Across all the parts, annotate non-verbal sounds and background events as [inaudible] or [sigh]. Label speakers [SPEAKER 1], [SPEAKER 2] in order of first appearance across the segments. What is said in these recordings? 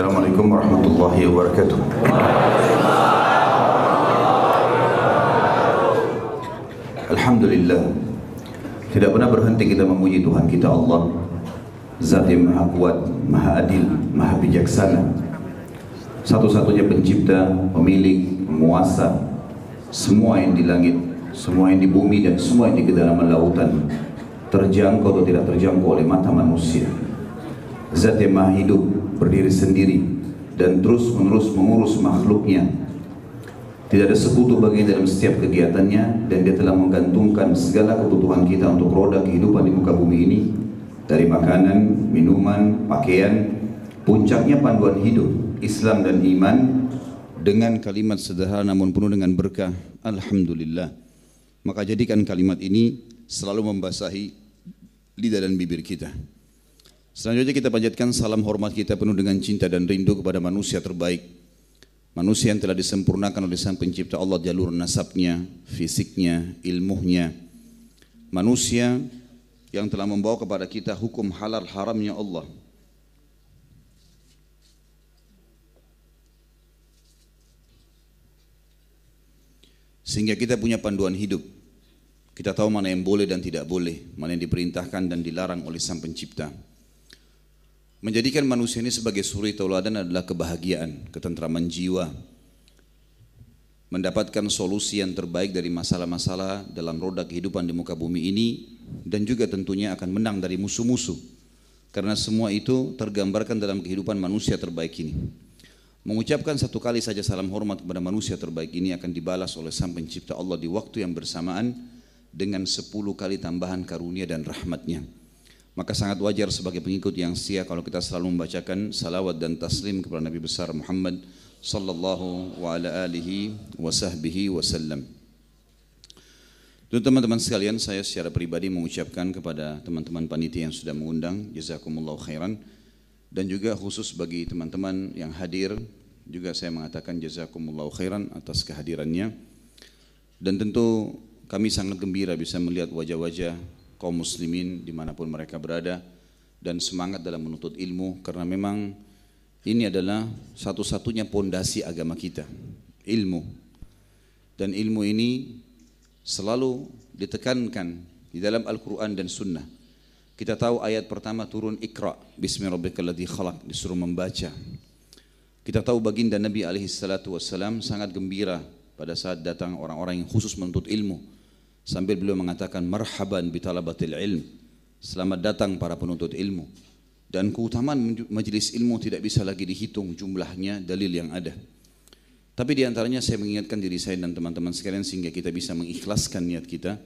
[SPEAKER 1] Assalamualaikum warahmatullahi wabarakatuh. Alhamdulillah Tidak pernah berhenti kita memuji Tuhan kita Allah. Zat yang maha kuat, maha adil, maha bijaksana. Satu-satunya pencipta, pemilik, penguasa. Semua yang di langit, semua yang di bumi dan semua yang di kedalaman lautan Terjangkau atau tidak terjangkau oleh mata manusia. Zat yang maha hidup, berdiri sendiri Dan terus menerus mengurus makhluknya. Tidak ada sekutu bagi dalam setiap kegiatannya dan dia telah menggantungkan segala kebutuhan kita untuk roda kehidupan di muka bumi ini dari makanan, minuman, pakaian, puncaknya panduan hidup Islam dan iman dengan kalimat sederhana namun penuh dengan berkah Alhamdulillah. Maka jadikan kalimat ini selalu membasahi lidah dan bibir kita selanjutnya kita panjatkan salam hormat kita penuh dengan cinta dan rindu kepada manusia terbaik Manusia yang telah disempurnakan oleh Sang Pencipta Allah jalur nasabnya, fisiknya, ilmunya. Manusia yang telah membawa kepada kita hukum halal haramnya Allah. Sehingga kita punya panduan hidup. Kita tahu mana yang boleh dan tidak boleh, mana yang diperintahkan dan dilarang oleh Sang Pencipta. Menjadikan manusia ini sebagai suri tauladan adalah kebahagiaan, ketentraman jiwa, mendapatkan solusi yang terbaik dari masalah-masalah dalam roda kehidupan di muka bumi ini dan juga tentunya akan menang dari musuh-musuh karena semua itu tergambarkan dalam kehidupan manusia terbaik ini. Mengucapkan satu kali saja salam hormat kepada manusia terbaik ini akan dibalas oleh Sang Pencipta Allah di waktu yang bersamaan dengan sepuluh kali tambahan karunia dan rahmatnya. Maka sangat wajar sebagai pengikut yang setia kalau kita selalu membacakan salawat dan taslim kepada Nabi besar Muhammad sallallahu wa ala alihi wa sahbihi wasallam. Dan teman-teman sekalian, saya secara pribadi mengucapkan kepada teman-teman panitia yang sudah mengundang, jazakumullah khairan. Dan juga khusus bagi teman-teman yang hadir, juga saya mengatakan jazakumullah khairan atas kehadirannya. Dan tentu kami sangat gembira bisa melihat wajah-wajah kaum muslimin di mana pun mereka berada dan semangat dalam menuntut ilmu karena memang ini adalah satu-satunya pondasi agama kita ilmu. Dan ilmu ini selalu ditekankan di dalam Al-Quran dan Sunnah. Kita tahu ayat pertama turun Iqra Bismi disuruh membaca. Kita tahu baginda Nabi alaihi salatu wassalam sangat gembira pada saat datang orang-orang yang khusus menuntut ilmu sambil beliau mengatakan marhaban bitalabatil ilm. Selamat datang para penuntut ilmu. Dan keutamaan majelis ilmu tidak bisa lagi dihitung jumlahnya dalil yang ada. Tapi di antaranya saya mengingatkan diri saya dan teman-teman sekalian sehingga kita bisa mengikhlaskan niat kita.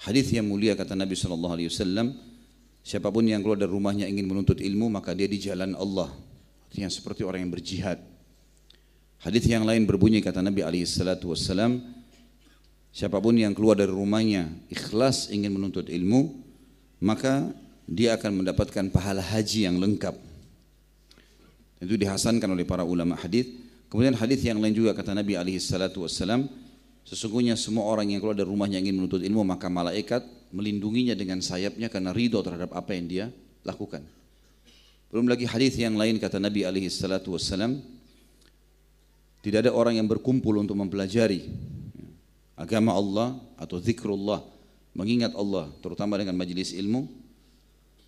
[SPEAKER 1] Hadis yang mulia kata Nabi wasallam siapa pun yang keluar dari rumahnya ingin menuntut ilmu maka dia di jalan Allah. Artinya seperti orang yang berjihad. Hadis yang lain berbunyi kata Nabi alaihi salatu Siapa pun yang keluar dari rumahnya ikhlas ingin menuntut ilmu, maka dia akan mendapatkan pahala haji yang lengkap. Itu dihasankan oleh para ulama hadis. Kemudian hadis yang lain juga kata Nabi alaihi salatu wassalam, sesungguhnya semua orang yang keluar dari rumahnya ingin menuntut ilmu, maka malaikat melindunginya dengan sayapnya karena ridho terhadap apa yang dia lakukan. Belum lagi hadis yang lain kata Nabi alaihi salatu wassalam, tidak ada orang yang berkumpul untuk mempelajari agama Allah atau zikrullah, mengingat Allah terutama dengan majelis ilmu,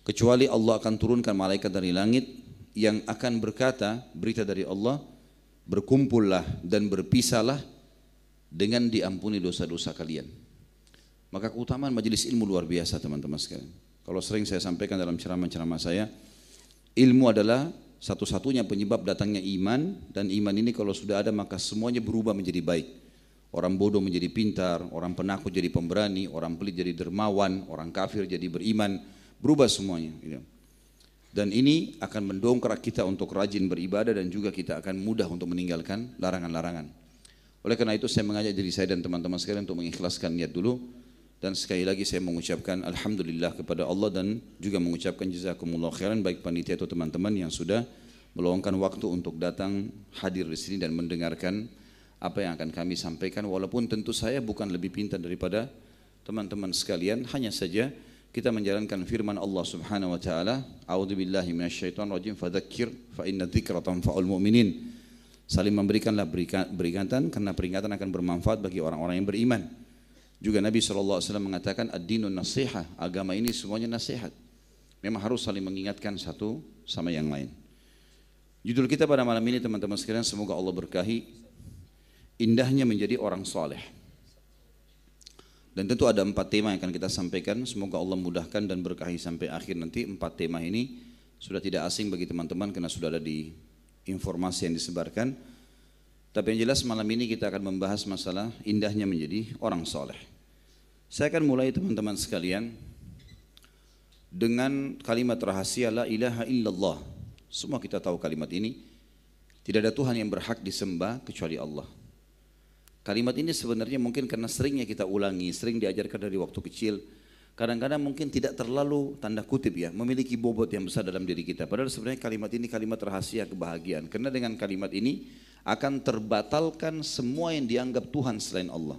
[SPEAKER 1] kecuali Allah akan turunkan malaikat dari langit yang akan berkata berita dari Allah, berkumpullah dan berpisahlah dengan diampuni dosa-dosa kalian. Maka keutamaan majelis ilmu luar biasa teman-teman sekalian. Kalau sering saya sampaikan dalam ceramah-ceramah saya, ilmu adalah satu-satunya penyebab datangnya iman dan iman ini kalau sudah ada maka semuanya berubah menjadi baik. Orang bodoh menjadi pintar, orang penakut jadi pemberani, orang pelit jadi dermawan, orang kafir jadi beriman, berubah semuanya. Gitu. Dan ini akan mendongkrak kita untuk rajin beribadah dan juga kita akan mudah untuk meninggalkan larangan-larangan. Oleh karena itu saya mengajak diri saya dan teman-teman sekalian untuk mengikhlaskan niat dulu dan sekali lagi saya mengucapkan alhamdulillah kepada Allah dan juga mengucapkan jazakumullah khairan baik panitia atau teman-teman yang sudah meluangkan waktu untuk datang hadir di sini dan mendengarkan apa yang akan kami sampaikan walaupun tentu saya bukan lebih pintar daripada teman-teman sekalian hanya saja kita menjalankan firman Allah Subhanahu wa taala, "A'udzu billahi minasyaitonir rajim, fadzakir fa inna dzikra tanfa'ul mu'minin." Saling memberikanlah peringatan karena peringatan akan bermanfaat bagi orang-orang yang beriman. Juga Nabi SAW mengatakan ad-dinun nasihat, agama ini semuanya nasihat. Memang harus saling mengingatkan satu sama yang lain. Judul kita pada malam ini teman-teman sekalian semoga Allah berkahi indahnya menjadi orang soleh. Dan tentu ada empat tema yang akan kita sampaikan. Semoga Allah mudahkan dan berkahi sampai akhir nanti. Empat tema ini sudah tidak asing bagi teman-teman karena sudah ada di informasi yang disebarkan. Tapi yang jelas malam ini kita akan membahas masalah indahnya menjadi orang soleh. Saya akan mulai teman-teman sekalian dengan kalimat rahasia la ilaha illallah. Semua kita tahu kalimat ini. Tidak ada Tuhan yang berhak disembah kecuali Allah. Kalimat ini sebenarnya mungkin karena seringnya kita ulangi, sering diajarkan dari waktu kecil. Kadang-kadang mungkin tidak terlalu tanda kutip ya, memiliki bobot yang besar dalam diri kita. Padahal sebenarnya kalimat ini kalimat rahasia kebahagiaan. Karena dengan kalimat ini akan terbatalkan semua yang dianggap Tuhan selain Allah.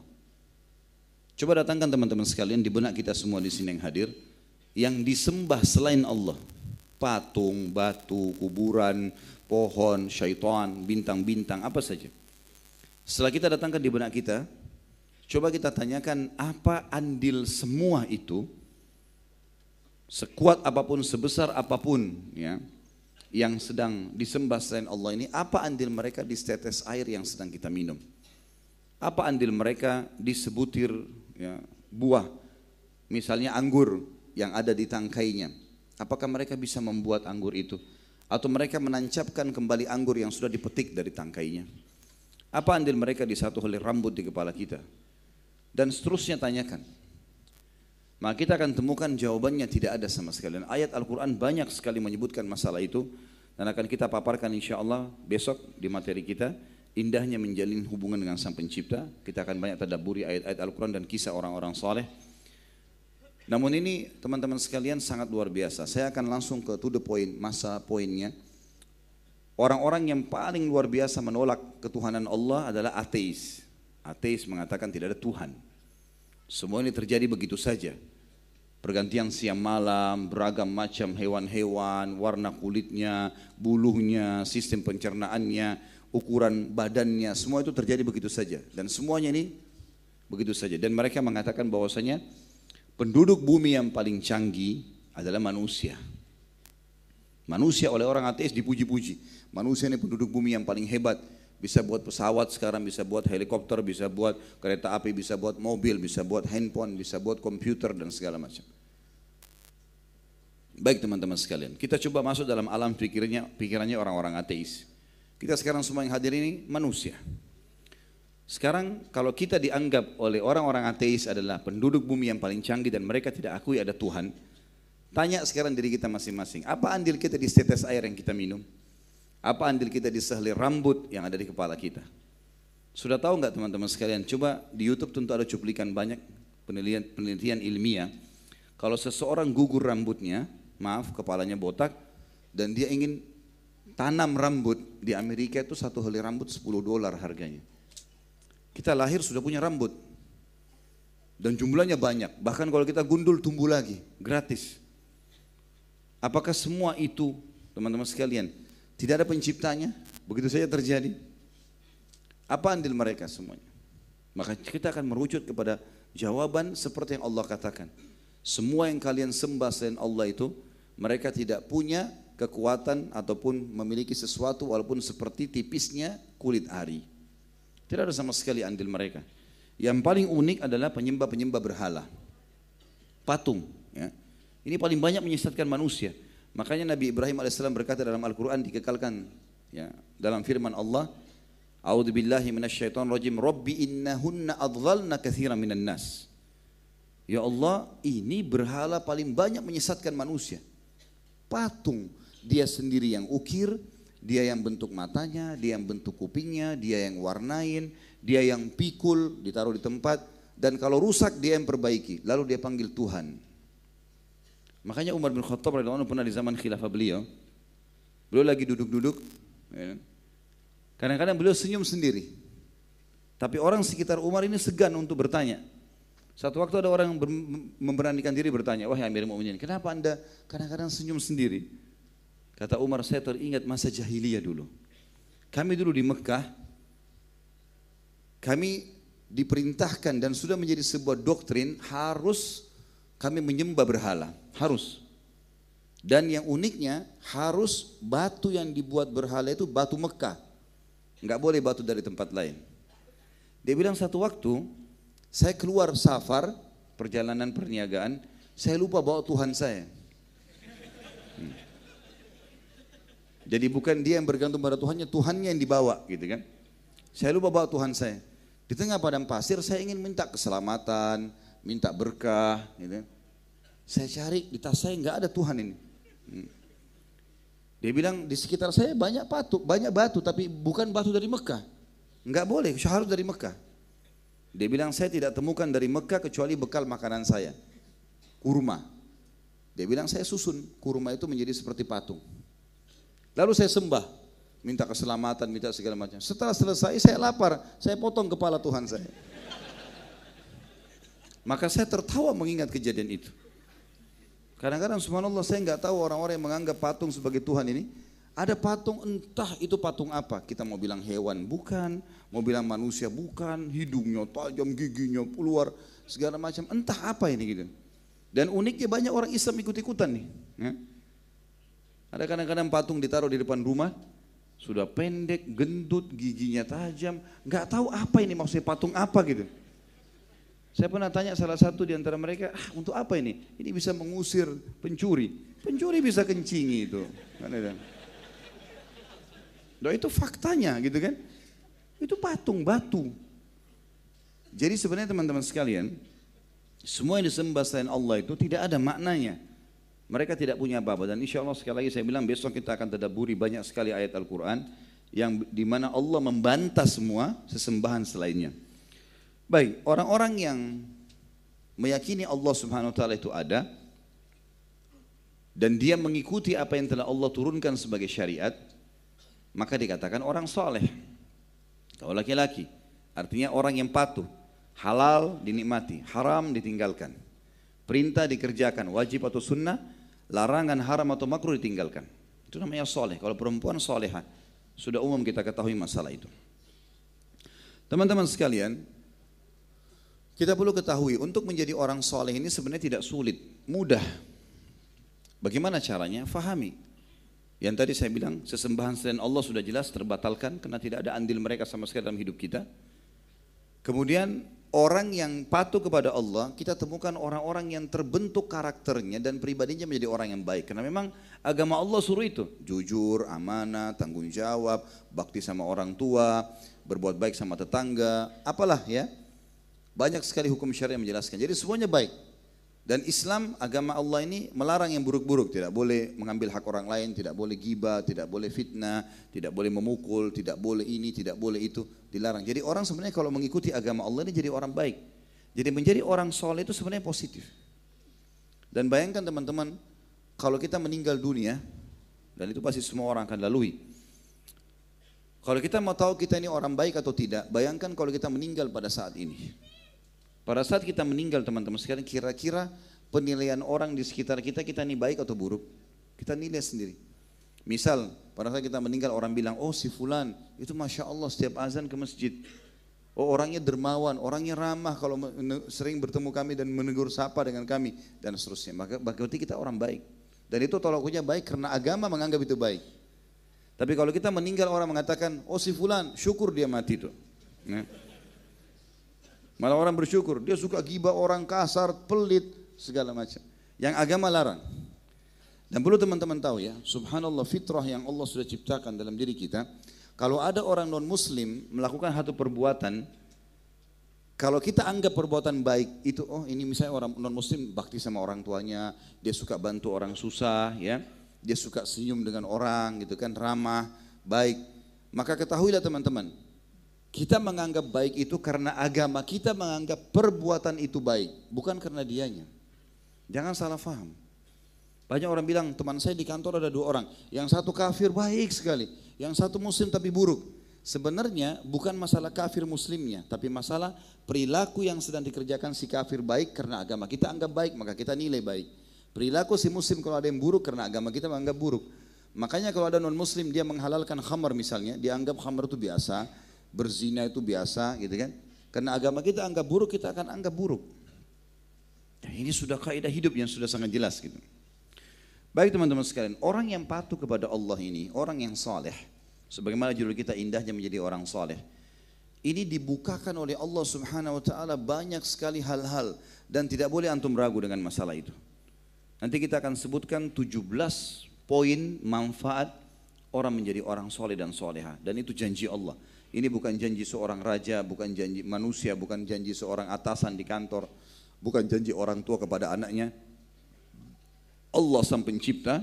[SPEAKER 1] Coba datangkan teman-teman sekalian di benak kita semua di sini yang hadir, yang disembah selain Allah. Patung, batu, kuburan, pohon, syaitan, bintang-bintang, apa saja setelah kita datangkan di benak kita, coba kita tanyakan apa andil semua itu, sekuat apa pun, sebesar apa pun, ya, yang sedang disembah selain Allah ini, apa andil mereka di setetes air yang sedang kita minum? Apa andil mereka di sebutir ya, buah, misalnya anggur yang ada di tangkainya? Apakah mereka bisa membuat anggur itu? Atau mereka menancapkan kembali anggur yang sudah dipetik dari tangkainya? Apa andil mereka di satu helai rambut di kepala kita? Dan seterusnya tanyakan. Maka kita akan temukan jawabannya tidak ada sama sekali. Dan ayat Al-Quran banyak sekali menyebutkan masalah itu. Dan akan kita paparkan insya Allah besok di materi kita. Indahnya menjalin hubungan dengan sang pencipta. Kita akan banyak tadaburi ayat-ayat Al-Quran dan kisah orang-orang saleh. Namun ini teman-teman sekalian sangat luar biasa. Saya akan langsung ke to the point, masa poinnya. Orang-orang yang paling luar biasa menolak ketuhanan Allah adalah ateis. Ateis mengatakan tidak ada Tuhan. Semua ini terjadi begitu saja. Pergantian siang malam, beragam macam hewan-hewan, warna kulitnya, bulunya, sistem pencernaannya, ukuran badannya, semua itu terjadi begitu saja. Dan semuanya ini begitu saja. Dan mereka mengatakan bahwasanya penduduk bumi yang paling canggih adalah manusia. Manusia oleh orang ateis dipuji-puji. Manusia ini penduduk bumi yang paling hebat. Bisa buat pesawat sekarang, bisa buat helikopter, bisa buat kereta api, bisa buat mobil, bisa buat handphone, bisa buat komputer dan segala macam. Baik teman-teman sekalian, kita coba masuk dalam alam pikirnya, pikirannya orang-orang ateis. Kita sekarang semua yang hadir ini manusia. Sekarang kalau kita dianggap oleh orang-orang ateis adalah penduduk bumi yang paling canggih dan mereka tidak akui ada Tuhan, tanya sekarang diri kita masing-masing, apa andil kita di setes air yang kita minum? Apa andil kita di sehelai rambut yang ada di kepala kita? Sudah tahu nggak teman-teman sekalian? Coba di YouTube tentu ada cuplikan banyak penelitian, penelitian ilmiah. Kalau seseorang gugur rambutnya, maaf kepalanya botak, dan dia ingin tanam rambut di Amerika itu satu helai rambut 10 dolar harganya. Kita lahir sudah punya rambut. Dan jumlahnya banyak. Bahkan kalau kita gundul tumbuh lagi, gratis. Apakah semua itu, teman-teman sekalian, tidak ada penciptanya, begitu saja terjadi. Apa andil mereka semuanya? Maka kita akan merucut kepada jawaban seperti yang Allah katakan. Semua yang kalian sembah selain Allah itu, mereka tidak punya kekuatan ataupun memiliki sesuatu walaupun seperti tipisnya kulit ari. Tidak ada sama sekali andil mereka. Yang paling unik adalah penyembah-penyembah berhala. Patung. Ya. Ini paling banyak menyesatkan manusia. Makanya Nabi Ibrahim alaihissalam berkata dalam Al-Quran dikekalkan ya, dalam firman Allah, A'udzu billahi minasyaitonir rajim. Rabbi innahunna adghalna katsiran minan nas. Ya Allah, ini berhala paling banyak menyesatkan manusia. Patung, dia sendiri yang ukir, dia yang bentuk matanya, dia yang bentuk kupingnya, dia yang warnain, dia yang pikul, ditaruh di tempat, dan kalau rusak dia yang perbaiki. Lalu dia panggil Tuhan. Makanya Umar bin Khattab radhiyallahu pernah di zaman khilafah beliau, beliau lagi duduk-duduk, ya kan? kadang-kadang beliau senyum sendiri. Tapi orang sekitar Umar ini segan untuk bertanya. Satu waktu ada orang memberanikan diri bertanya, wahai Amir Mu'minin, kenapa anda kadang-kadang senyum sendiri? Kata Umar, saya teringat masa jahiliyah dulu. Kami dulu di Mekah, kami diperintahkan dan sudah menjadi sebuah doktrin harus kami menyembah berhala, harus. Dan yang uniknya harus batu yang dibuat berhala itu batu Mekah. Enggak boleh batu dari tempat lain. Dia bilang satu waktu saya keluar safar perjalanan perniagaan, saya lupa bawa Tuhan saya. Hmm. Jadi bukan dia yang bergantung pada Tuhannya, Tuhannya yang dibawa gitu kan. Saya lupa bawa Tuhan saya. Di tengah padang pasir saya ingin minta keselamatan, minta berkah gitu. Saya cari di tas saya nggak ada Tuhan ini. Hmm. Dia bilang di sekitar saya banyak batu, banyak batu tapi bukan batu dari Mekah. Enggak boleh, harus dari Mekah. Dia bilang saya tidak temukan dari Mekah kecuali bekal makanan saya. Kurma. Dia bilang saya susun kurma itu menjadi seperti patung. Lalu saya sembah, minta keselamatan, minta segala macam. Setelah selesai saya lapar, saya potong kepala Tuhan saya. Maka saya tertawa mengingat kejadian itu. Kadang-kadang subhanallah saya nggak tahu orang-orang yang menganggap patung sebagai Tuhan ini. Ada patung entah itu patung apa. Kita mau bilang hewan bukan, mau bilang manusia bukan, hidungnya tajam, giginya keluar, segala macam. Entah apa ini gitu. Dan uniknya banyak orang Islam ikut-ikutan nih. Ya. Ada kadang-kadang patung ditaruh di depan rumah, sudah pendek, gendut, giginya tajam, nggak tahu apa ini maksudnya patung apa gitu. Saya pernah tanya salah satu di antara mereka, ah, untuk apa ini? Ini bisa mengusir pencuri. Pencuri bisa kencingi itu. Nah, itu faktanya gitu kan. Itu patung batu. Jadi sebenarnya teman-teman sekalian, semua yang disembah selain Allah itu tidak ada maknanya. Mereka tidak punya apa-apa dan insya Allah sekali lagi saya bilang besok kita akan tadaburi banyak sekali ayat Al-Quran yang di mana Allah membantah semua sesembahan selainnya. Baik, orang-orang yang meyakini Allah Subhanahu wa taala itu ada dan dia mengikuti apa yang telah Allah turunkan sebagai syariat, maka dikatakan orang soleh. Kalau laki-laki, artinya orang yang patuh, halal dinikmati, haram ditinggalkan. Perintah dikerjakan, wajib atau sunnah, larangan haram atau makruh ditinggalkan. Itu namanya soleh. Kalau perempuan soleha, sudah umum kita ketahui masalah itu. Teman-teman sekalian, kita perlu ketahui untuk menjadi orang soleh ini sebenarnya tidak sulit, mudah. Bagaimana caranya? Fahami. Yang tadi saya bilang sesembahan selain Allah sudah jelas terbatalkan karena tidak ada andil mereka sama sekali dalam hidup kita. Kemudian orang yang patuh kepada Allah, kita temukan orang-orang yang terbentuk karakternya dan pribadinya menjadi orang yang baik. Karena memang agama Allah suruh itu. Jujur, amanah, tanggung jawab, bakti sama orang tua, berbuat baik sama tetangga, apalah ya. Banyak sekali hukum syariah menjelaskan. Jadi semuanya baik. Dan Islam agama Allah ini melarang yang buruk-buruk, tidak boleh mengambil hak orang lain, tidak boleh gibah, tidak boleh fitnah, tidak boleh memukul, tidak boleh ini, tidak boleh itu, dilarang. Jadi orang sebenarnya kalau mengikuti agama Allah ini jadi orang baik. Jadi menjadi orang soleh itu sebenarnya positif. Dan bayangkan teman-teman, kalau kita meninggal dunia, dan itu pasti semua orang akan lalui. Kalau kita mau tahu kita ini orang baik atau tidak, bayangkan kalau kita meninggal pada saat ini. Pada saat kita meninggal teman-teman sekalian kira-kira penilaian orang di sekitar kita kita ini baik atau buruk? Kita nilai sendiri. Misal pada saat kita meninggal orang bilang oh si fulan itu masya Allah setiap azan ke masjid. Oh orangnya dermawan, orangnya ramah kalau sering bertemu kami dan menegur sapa dengan kami dan seterusnya. Maka berarti kita orang baik. Dan itu tolak baik karena agama menganggap itu baik. Tapi kalau kita meninggal orang mengatakan, oh si fulan syukur dia mati itu. Nah. Malah orang bersyukur, dia suka gibah orang kasar, pelit, segala macam. Yang agama larang. Dan perlu teman-teman tahu ya, subhanallah fitrah yang Allah sudah ciptakan dalam diri kita, kalau ada orang non muslim melakukan satu perbuatan, kalau kita anggap perbuatan baik itu, oh ini misalnya orang non muslim bakti sama orang tuanya, dia suka bantu orang susah ya, dia suka senyum dengan orang gitu kan, ramah, baik. Maka ketahuilah teman-teman, kita menganggap baik itu karena agama kita menganggap perbuatan itu baik, bukan karena dianya. Jangan salah faham. Banyak orang bilang, teman saya di kantor ada dua orang. Yang satu kafir baik sekali, yang satu muslim tapi buruk. Sebenarnya bukan masalah kafir muslimnya, tapi masalah perilaku yang sedang dikerjakan si kafir baik karena agama kita anggap baik, maka kita nilai baik. Perilaku si muslim kalau ada yang buruk karena agama kita menganggap buruk. Makanya kalau ada non muslim dia menghalalkan khamar misalnya, dia anggap khamar itu biasa, berzina itu biasa gitu kan. Karena agama kita anggap buruk, kita akan anggap buruk. Nah, ini sudah kaidah hidup yang sudah sangat jelas gitu. Baik teman-teman sekalian, orang yang patuh kepada Allah ini, orang yang saleh, Sebagaimana judul kita indahnya menjadi orang soleh. Ini dibukakan oleh Allah subhanahu wa ta'ala banyak sekali hal-hal. Dan tidak boleh antum ragu dengan masalah itu. Nanti kita akan sebutkan 17 poin manfaat orang menjadi orang soleh dan soleha. Dan itu janji Allah. Ini bukan janji seorang raja, bukan janji manusia, bukan janji seorang atasan di kantor, bukan janji orang tua kepada anaknya. Allah sang pencipta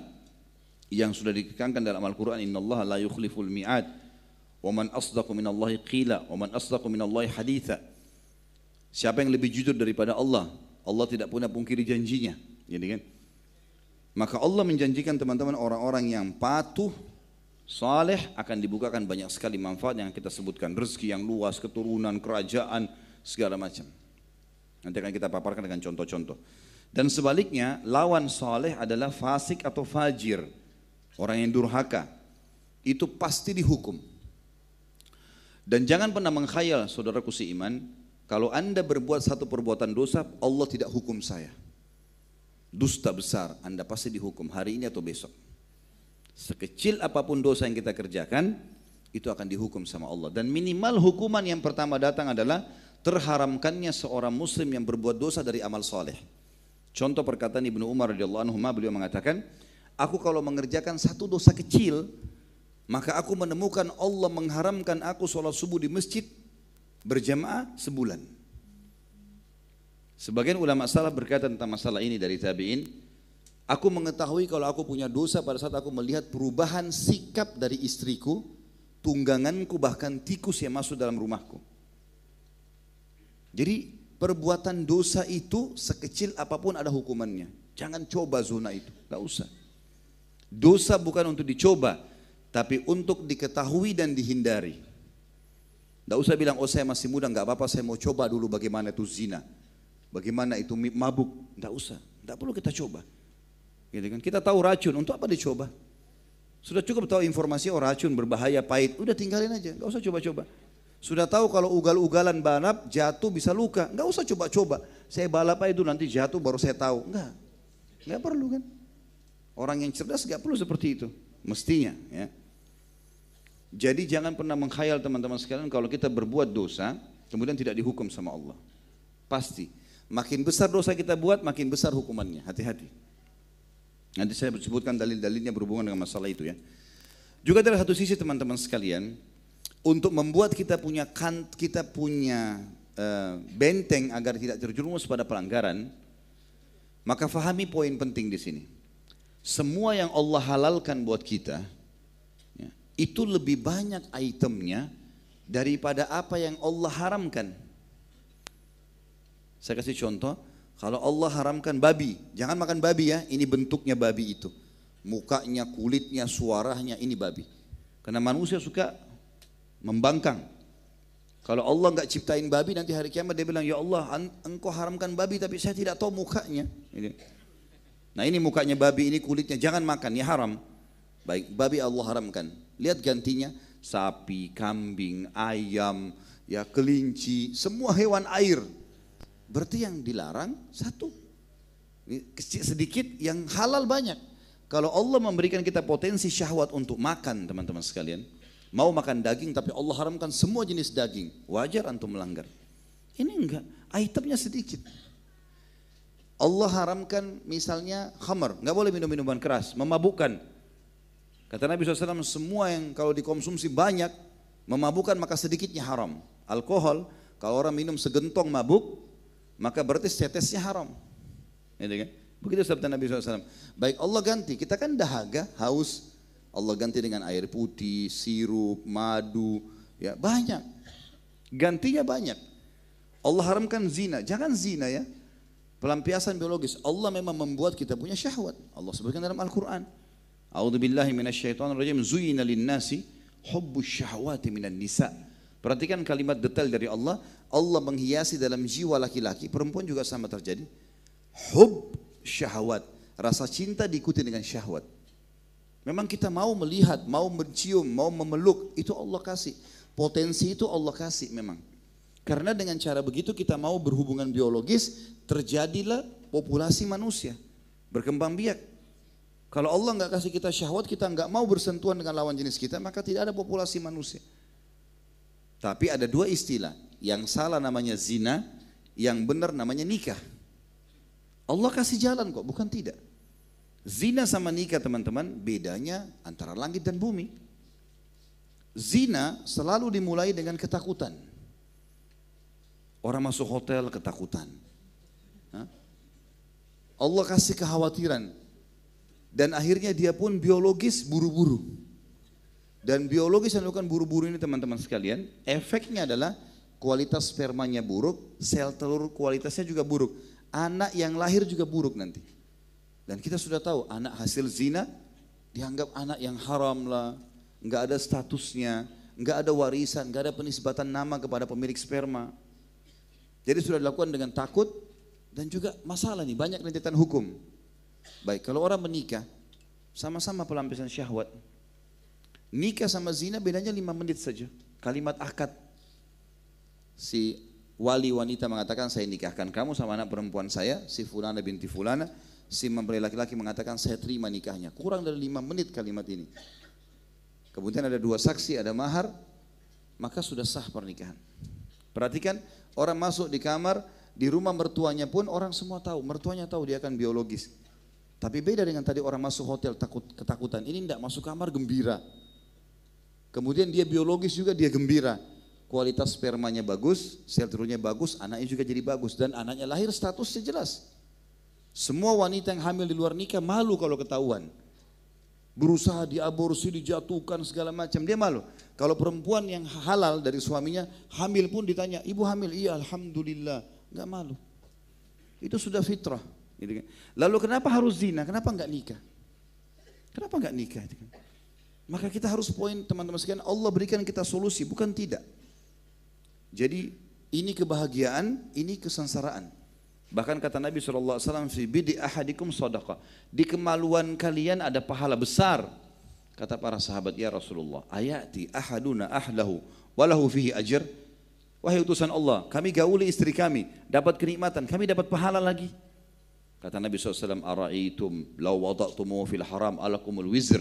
[SPEAKER 1] yang sudah ditekankan dalam Al-Quran Inna Allah la yukhliful mi'ad wa man asdaqu minallahi qila wa man asdaqu minallahi haditha siapa yang lebih jujur daripada Allah Allah tidak pernah pungkiri janjinya jadi kan maka Allah menjanjikan teman-teman orang-orang yang patuh saleh akan dibukakan banyak sekali manfaat yang kita sebutkan rezeki yang luas keturunan kerajaan segala macam nanti akan kita paparkan dengan contoh-contoh dan sebaliknya lawan saleh adalah fasik atau fajir orang yang durhaka, itu pasti dihukum. Dan jangan pernah mengkhayal saudaraku si iman, kalau anda berbuat satu perbuatan dosa, Allah tidak hukum saya. Dusta besar, anda pasti dihukum hari ini atau besok. Sekecil apa pun dosa yang kita kerjakan, itu akan dihukum sama Allah. Dan minimal hukuman yang pertama datang adalah terharamkannya seorang muslim yang berbuat dosa dari amal soleh. Contoh perkataan Ibnu Umar radhiyallahu anhu beliau mengatakan, Aku kalau mengerjakan satu dosa kecil, maka aku menemukan Allah mengharamkan aku sholat subuh di masjid berjamaah sebulan. Sebagian ulama salah berkata tentang masalah ini dari tabi'in, aku mengetahui kalau aku punya dosa pada saat aku melihat perubahan sikap dari istriku, tungganganku bahkan tikus yang masuk dalam rumahku. Jadi perbuatan dosa itu sekecil apa pun ada hukumannya. Jangan coba zona itu, gak usah. Dosa bukan untuk dicoba, tapi untuk diketahui dan dihindari. Tidak usah bilang, oh saya masih muda, nggak apa-apa, saya mau coba dulu bagaimana itu zina. Bagaimana itu mabuk. Tidak usah, tidak perlu kita coba. Gitu kan? Kita tahu racun, untuk apa dicoba? Sudah cukup tahu informasi oh racun berbahaya, pahit. Udah tinggalin aja, nggak usah coba-coba. Sudah tahu kalau ugal-ugalan balap jatuh bisa luka, nggak usah coba-coba. Saya balap aja itu nanti jatuh baru saya tahu. Enggak, nggak perlu kan? Orang yang cerdas gak perlu seperti itu, mestinya ya. Jadi jangan pernah mengkhayal teman-teman sekalian kalau kita berbuat dosa, kemudian tidak dihukum sama Allah. Pasti. Makin besar dosa kita buat, makin besar hukumannya. Hati-hati. Nanti saya sebutkan dalil-dalilnya berhubungan dengan masalah itu ya. Juga dari satu sisi teman-teman sekalian, untuk membuat kita punya kan, kita punya uh, benteng agar tidak terjerumus pada pelanggaran, maka fahami poin penting di sini semua yang Allah halalkan buat kita ya, itu lebih banyak itemnya daripada apa yang Allah haramkan. Saya kasih contoh, kalau Allah haramkan babi, jangan makan babi ya, ini bentuknya babi itu. Mukanya, kulitnya, suaranya, ini babi. Karena manusia suka membangkang. Kalau Allah nggak ciptain babi nanti hari kiamat dia bilang ya Allah engkau haramkan babi tapi saya tidak tahu mukanya. Nah ini mukanya babi, ini kulitnya, jangan makan, ya haram. Baik, babi Allah haramkan. Lihat gantinya, sapi, kambing, ayam, ya kelinci, semua hewan air. Berarti yang dilarang satu. Kecil sedikit, yang halal banyak. Kalau Allah memberikan kita potensi syahwat untuk makan, teman-teman sekalian. Mau makan daging, tapi Allah haramkan semua jenis daging. Wajar antum melanggar. Ini enggak, itemnya sedikit. Allah haramkan misalnya khamar, nggak boleh minum minuman keras, memabukkan. Kata Nabi SAW, semua yang kalau dikonsumsi banyak, memabukkan maka sedikitnya haram. Alkohol, kalau orang minum segentong mabuk, maka berarti setesnya haram. Gitu kan? Begitu sabda Nabi SAW. Baik Allah ganti, kita kan dahaga, haus. Allah ganti dengan air putih, sirup, madu, ya banyak. Gantinya banyak. Allah haramkan zina, jangan zina ya. Pelampiasan biologis. Allah memang membuat kita punya syahwat. Allah sebutkan dalam Al-Quran. A'udhu billahi minasyaitonir rajim. Zuyina linnasi hubbus syahwati minan nisa. Perhatikan kalimat detail dari Allah. Allah menghiasi dalam jiwa laki-laki, perempuan juga sama terjadi. Hub syahwat, rasa cinta diikuti dengan syahwat. Memang kita mau melihat, mau mencium, mau memeluk, itu Allah kasih. Potensi itu Allah kasih memang. Karena dengan cara begitu kita mau berhubungan biologis, terjadilah populasi manusia. Berkembang biak. Kalau Allah nggak kasih kita syahwat, kita nggak mau bersentuhan dengan lawan jenis kita, maka tidak ada populasi manusia. Tapi ada dua istilah, yang salah namanya zina, yang benar namanya nikah. Allah kasih jalan kok, bukan tidak. Zina sama nikah teman-teman, bedanya antara langit dan bumi. Zina selalu dimulai dengan ketakutan. Orang masuk hotel ketakutan. Allah kasih kekhawatiran, dan akhirnya dia pun biologis buru-buru. Dan biologis yang dilakukan buru-buru ini teman-teman sekalian, efeknya adalah kualitas spermanya buruk, sel telur kualitasnya juga buruk. Anak yang lahir juga buruk nanti. Dan kita sudah tahu anak hasil zina dianggap anak yang haram lah, nggak ada statusnya, nggak ada warisan, nggak ada penisbatan nama kepada pemilik sperma. Jadi sudah dilakukan dengan takut dan juga masalah nih banyak rentetan hukum. Baik, kalau orang menikah, sama-sama pelampiasan syahwat. Nikah sama zina bedanya lima menit saja. Kalimat akad. Si wali wanita mengatakan saya nikahkan kamu sama anak perempuan saya, si fulana binti fulana. Si mempelai laki-laki mengatakan saya terima nikahnya. Kurang dari lima menit kalimat ini. Kemudian ada dua saksi, ada mahar, maka sudah sah pernikahan. Perhatikan, orang masuk di kamar, di rumah mertuanya pun orang semua tahu, mertuanya tahu dia akan biologis. Tapi beda dengan tadi orang masuk hotel takut ketakutan. Ini tidak masuk kamar gembira. Kemudian dia biologis juga dia gembira. Kualitas spermanya bagus, sel telurnya bagus, anaknya juga jadi bagus dan anaknya lahir statusnya jelas. Semua wanita yang hamil di luar nikah malu kalau ketahuan. Berusaha diaborsi, dijatuhkan segala macam, dia malu. Kalau perempuan yang halal dari suaminya hamil pun ditanya, "Ibu hamil?" "Iya, alhamdulillah." Enggak malu. Itu sudah fitrah. Lalu kenapa harus zina? Kenapa enggak nikah? Kenapa enggak nikah? Maka kita harus poin teman-teman sekalian, Allah berikan kita solusi, bukan tidak. Jadi ini kebahagiaan, ini kesengsaraan. Bahkan kata Nabi SAW, fi bidi ahadikum sadaqah. Di kemaluan kalian ada pahala besar. Kata para sahabat, ya Rasulullah, ayati ahaduna ahlahu walahu fihi ajr. Wahai utusan Allah, kami gauli istri kami, dapat kenikmatan, kami dapat pahala lagi. Kata Nabi SAW, Ara'aitum law wada'tumu fil haram alakumul wizr.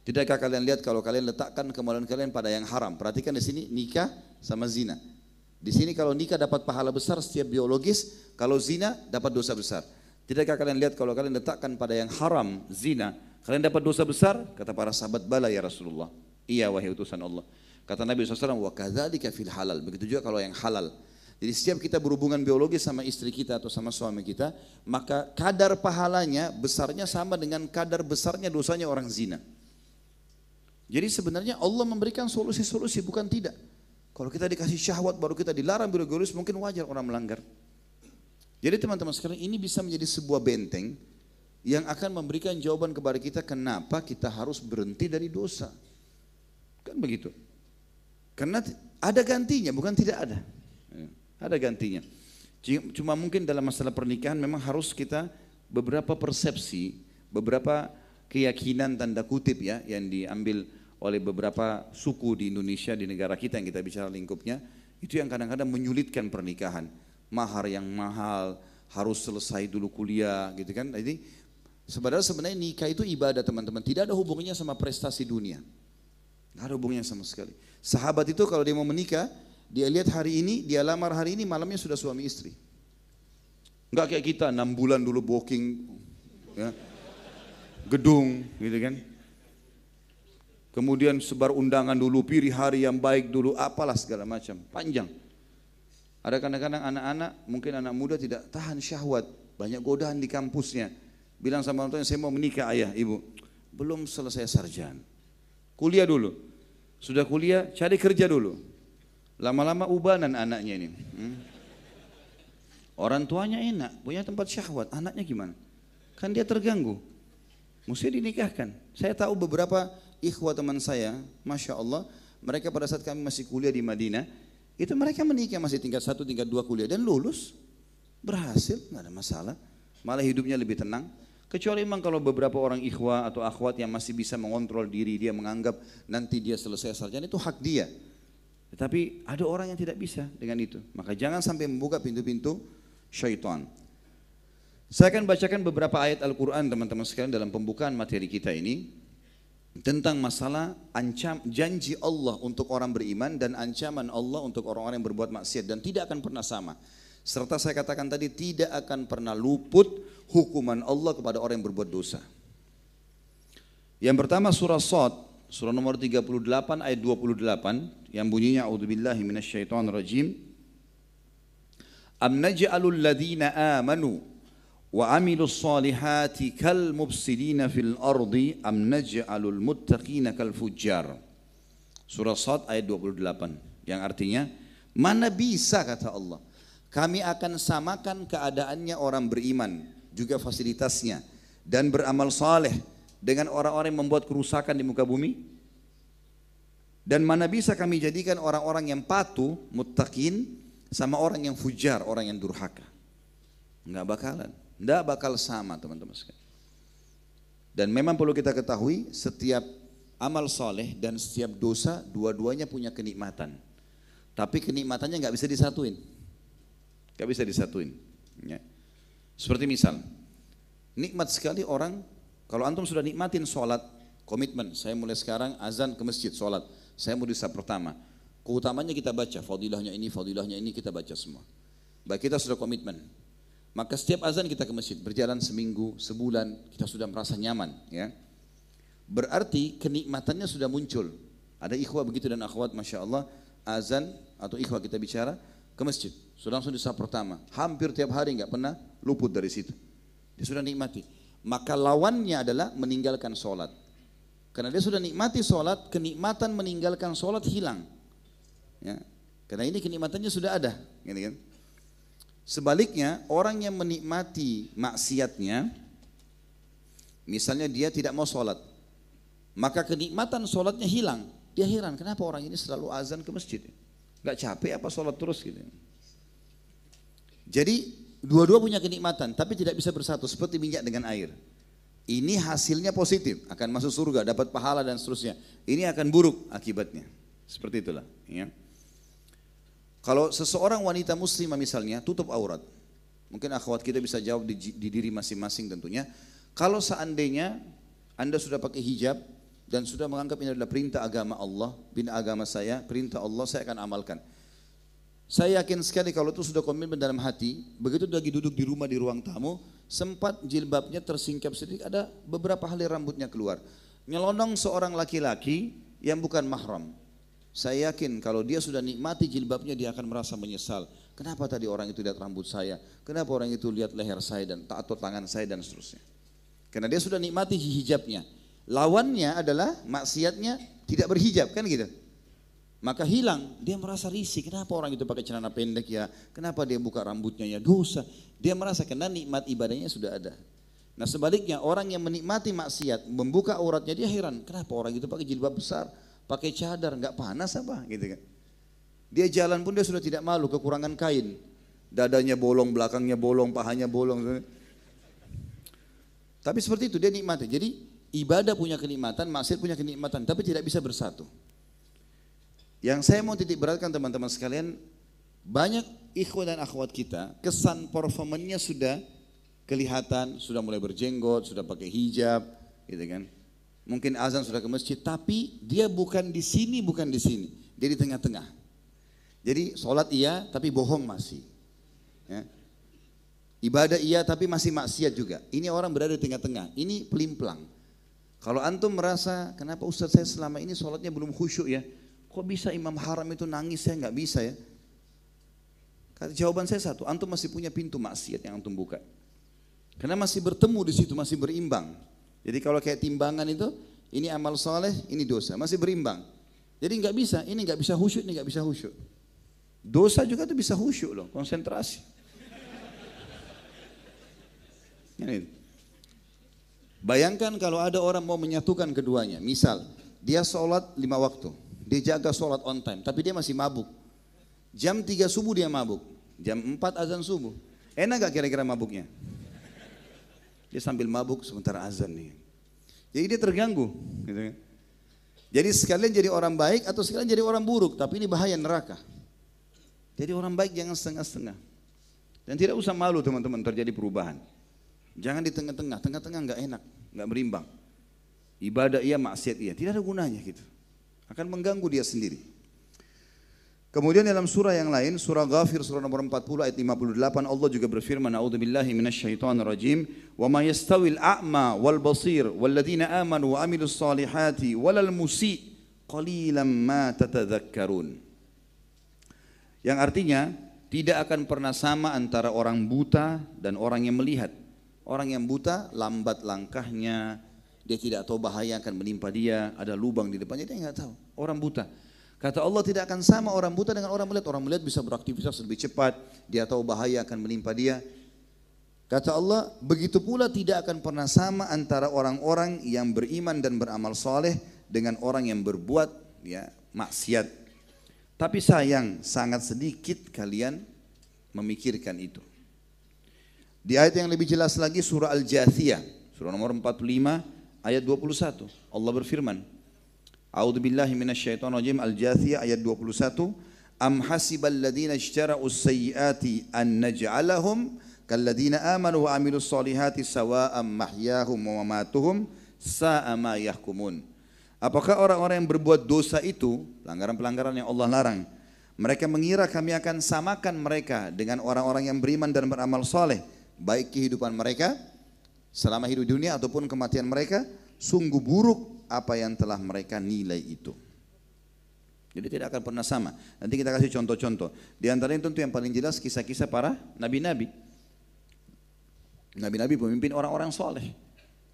[SPEAKER 1] Tidakkah kalian lihat kalau kalian letakkan kemaluan kalian pada yang haram? Perhatikan di sini nikah sama zina. Di sini kalau nikah dapat pahala besar setiap biologis, kalau zina dapat dosa besar. Tidakkah kalian lihat kalau kalian letakkan pada yang haram, zina, kalian dapat dosa besar? Kata para sahabat, bala ya Rasulullah. Iya wahai utusan Allah. Kata Nabi SAW, wa kadzalika fil halal. Begitu juga kalau yang halal. Jadi setiap kita berhubungan biologis sama istri kita atau sama suami kita, maka kadar pahalanya besarnya sama dengan kadar besarnya dosanya orang zina. Jadi sebenarnya Allah memberikan solusi-solusi bukan tidak. Kalau kita dikasih syahwat baru kita dilarang biologis mungkin wajar orang melanggar. Jadi teman-teman sekarang ini bisa menjadi sebuah benteng yang akan memberikan jawaban kepada kita kenapa kita harus berhenti dari dosa. Kan begitu. Karena ada gantinya bukan tidak ada. Ada gantinya. Cuma mungkin dalam masalah pernikahan memang harus kita beberapa persepsi, beberapa keyakinan tanda kutip ya yang diambil oleh beberapa suku di Indonesia di negara kita yang kita bicara lingkupnya itu yang kadang-kadang menyulitkan pernikahan. Mahar yang mahal harus selesai dulu kuliah gitu kan? Jadi sebenarnya sebenarnya nikah itu ibadah teman-teman. Tidak ada hubungannya sama prestasi dunia. Nggak ada hubungannya sama sekali. Sahabat itu kalau dia mau menikah dia lihat hari ini, dia lamar hari ini, malamnya sudah suami istri. Enggak kayak kita, enam bulan dulu booking ya, gedung, gitu kan. Kemudian sebar undangan dulu, pilih hari yang baik dulu, apalah segala macam, panjang. Ada kadang-kadang anak-anak, mungkin anak muda tidak tahan syahwat, banyak godaan di kampusnya. Bilang sama orang tua, saya mau menikah ayah, ibu. Belum selesai sarjana. Kuliah dulu. Sudah kuliah, cari kerja dulu. Lama-lama ubanan anaknya ini. Hmm? Orang tuanya enak, punya tempat syahwat. Anaknya gimana? Kan dia terganggu. Mesti dinikahkan. Saya tahu beberapa ikhwah teman saya, Masya Allah, mereka pada saat kami masih kuliah di Madinah, itu mereka menikah masih tingkat satu, tingkat dua kuliah dan lulus. Berhasil, nggak ada masalah. Malah hidupnya lebih tenang. Kecuali memang kalau beberapa orang ikhwah atau akhwat yang masih bisa mengontrol diri, dia menganggap nanti dia selesai sarjana itu hak dia. Tetapi ada orang yang tidak bisa dengan itu. Maka jangan sampai membuka pintu-pintu syaitan. Saya akan bacakan beberapa ayat Al-Quran teman-teman sekalian dalam pembukaan materi kita ini tentang masalah ancam janji Allah untuk orang beriman dan ancaman Allah untuk orang-orang yang berbuat maksiat dan tidak akan pernah sama. Serta saya katakan tadi tidak akan pernah luput hukuman Allah kepada orang yang berbuat dosa. Yang pertama surah Sad, surah nomor 38 ayat 28 yang bunyinya a'udzubillahi minasyaitonirrajim. Am naj'alul ladzina amanu وعملوا الصالحات salihati في الأرض أم نجعل المتقين كالفجار surah Sad ayat 28 yang artinya mana bisa kata Allah kami akan samakan keadaannya orang beriman juga fasilitasnya dan beramal saleh dengan orang-orang yang membuat kerusakan di muka bumi dan mana bisa kami jadikan orang-orang yang patuh, muttaqin sama orang yang fujar, orang yang durhaka. Enggak bakalan tidak bakal sama teman-teman sekalian. Dan memang perlu kita ketahui setiap amal soleh dan setiap dosa dua-duanya punya kenikmatan. Tapi kenikmatannya nggak bisa disatuin. Nggak bisa disatuin. Ya. Seperti misal, nikmat sekali orang kalau antum sudah nikmatin sholat, komitmen, saya mulai sekarang azan ke masjid sholat, saya mau di saat pertama. Keutamanya kita baca, fadilahnya ini, fadilahnya ini kita baca semua. Baik kita sudah komitmen, maka setiap azan kita ke masjid, berjalan seminggu, sebulan, kita sudah merasa nyaman. ya. Berarti kenikmatannya sudah muncul. Ada ikhwah begitu dan akhwat, Masya Allah, azan atau ikhwah kita bicara ke masjid. Sudah langsung di saat pertama. Hampir tiap hari nggak pernah luput dari situ. Dia sudah nikmati. Maka lawannya adalah meninggalkan sholat. Karena dia sudah nikmati sholat, kenikmatan meninggalkan sholat hilang. Ya. Karena ini kenikmatannya sudah ada. Gitu kan? Sebaliknya orang yang menikmati maksiatnya, misalnya dia tidak mau sholat, maka kenikmatan sholatnya hilang. Dia heran, kenapa orang ini selalu azan ke masjid? Gak capek apa sholat terus gitu. Jadi dua-dua punya kenikmatan, tapi tidak bisa bersatu seperti minyak dengan air. Ini hasilnya positif, akan masuk surga, dapat pahala dan seterusnya. Ini akan buruk akibatnya. Seperti itulah. Ya. Kalau seseorang wanita muslimah misalnya tutup aurat, mungkin akhwat kita bisa jawab di, di diri masing-masing tentunya. Kalau seandainya anda sudah pakai hijab dan sudah menganggap ini adalah perintah agama Allah, bin agama saya, perintah Allah saya akan amalkan. Saya yakin sekali kalau itu sudah komitmen dalam hati, begitu lagi duduk di rumah di ruang tamu, sempat jilbabnya tersingkap sedikit, ada beberapa helai rambutnya keluar. Nyelonong seorang laki-laki yang bukan mahram. Saya yakin kalau dia sudah nikmati jilbabnya dia akan merasa menyesal. Kenapa tadi orang itu lihat rambut saya? Kenapa orang itu lihat leher saya dan atau tangan saya dan seterusnya? Karena dia sudah nikmati hijabnya. Lawannya adalah maksiatnya tidak berhijab kan gitu. Maka hilang, dia merasa risih. Kenapa orang itu pakai celana pendek ya? Kenapa dia buka rambutnya ya? Dosa. Dia merasa karena nikmat ibadahnya sudah ada. Nah sebaliknya orang yang menikmati maksiat, membuka auratnya dia heran. Kenapa orang itu pakai jilbab besar? Pakai cadar, nggak panas apa gitu kan. Dia jalan pun dia sudah tidak malu kekurangan kain. Dadanya bolong, belakangnya bolong, pahanya bolong. Tapi seperti itu dia nikmati. Jadi ibadah punya kenikmatan, maksiat punya kenikmatan, tapi tidak bisa bersatu. Yang saya mau titik beratkan teman-teman sekalian, banyak ikhwan dan akhwat kita, kesan performannya sudah kelihatan, sudah mulai berjenggot, sudah pakai hijab, gitu kan. Mungkin azan sudah ke masjid, tapi dia bukan di sini, bukan di sini. Dia di tengah-tengah. Jadi sholat iya, tapi bohong masih. Ya. Ibadah iya, tapi masih maksiat juga. Ini orang berada di tengah-tengah. Ini pelimplang. Kalau antum merasa, kenapa Ustaz saya selama ini sholatnya belum khusyuk ya? Kok bisa imam haram itu nangis, saya nggak bisa ya? Kata jawaban saya satu, antum masih punya pintu maksiat yang antum buka. Karena masih bertemu di situ, masih berimbang. Jadi kalau kayak timbangan itu, ini amal soleh, ini dosa, masih berimbang. Jadi nggak bisa, ini nggak bisa khusyuk, ini nggak bisa khusyuk. Dosa juga tuh bisa khusyuk loh, konsentrasi. Ini. Bayangkan kalau ada orang mau menyatukan keduanya. Misal, dia sholat lima waktu. Dia jaga sholat on time, tapi dia masih mabuk. Jam 3 subuh dia mabuk. Jam 4 azan subuh. Enak gak kira-kira mabuknya? Dia sambil mabuk sementara azan nih. Jadi dia terganggu. Gitu kan. Jadi sekalian jadi orang baik atau sekalian jadi orang buruk. Tapi ini bahaya neraka. Jadi orang baik jangan setengah-setengah. Dan tidak usah malu teman-teman terjadi perubahan. Jangan di tengah-tengah. Tengah-tengah nggak enak, nggak berimbang. Ibadah iya, maksiat iya. Tidak ada gunanya gitu. Akan mengganggu dia sendiri. Kemudian dalam surah yang lain, surah Ghafir surah nomor 40 ayat 58 Allah juga berfirman, "A'udzubillahi minasyaitonir rajim, wa ma yastawil a'ma wal basir wal ladzina amanu wa amilus salihati walal musi qalilan ma tatadzakkarun." Yang artinya tidak akan pernah sama antara orang buta dan orang yang melihat. Orang yang buta lambat langkahnya, dia tidak tahu bahaya akan menimpa dia, ada lubang di depannya dia nggak tahu. Orang buta. Kata Allah tidak akan sama orang buta dengan orang melihat. Orang melihat bisa beraktivitas lebih cepat, dia tahu bahaya akan menimpa dia. Kata Allah, begitu pula tidak akan pernah sama antara orang-orang yang beriman dan beramal soleh dengan orang yang berbuat ya maksiat. Tapi sayang, sangat sedikit kalian memikirkan itu. Di ayat yang lebih jelas lagi surah Al-Jathiyah, surah nomor 45 ayat 21. Allah berfirman, A'udzu billahi minasyaitonir rajim Al-Jathiyah ayat 21 Am hasibal ladzina ijtara'u sayyiati an naj'alahum kalladzina amanu wa amilus solihati sawa'am mahyahum wa mamatuhum sa'a ma yahkumun. Apakah orang-orang yang berbuat dosa itu pelanggaran-pelanggaran yang Allah larang mereka mengira kami akan samakan mereka dengan orang-orang yang beriman dan beramal soleh baik kehidupan mereka selama hidup dunia ataupun kematian mereka sungguh buruk apa yang telah mereka nilai itu. Jadi tidak akan pernah sama. Nanti kita kasih contoh-contoh. Di antara itu tentu yang paling jelas kisah-kisah para nabi-nabi. Nabi-nabi pemimpin orang-orang soleh.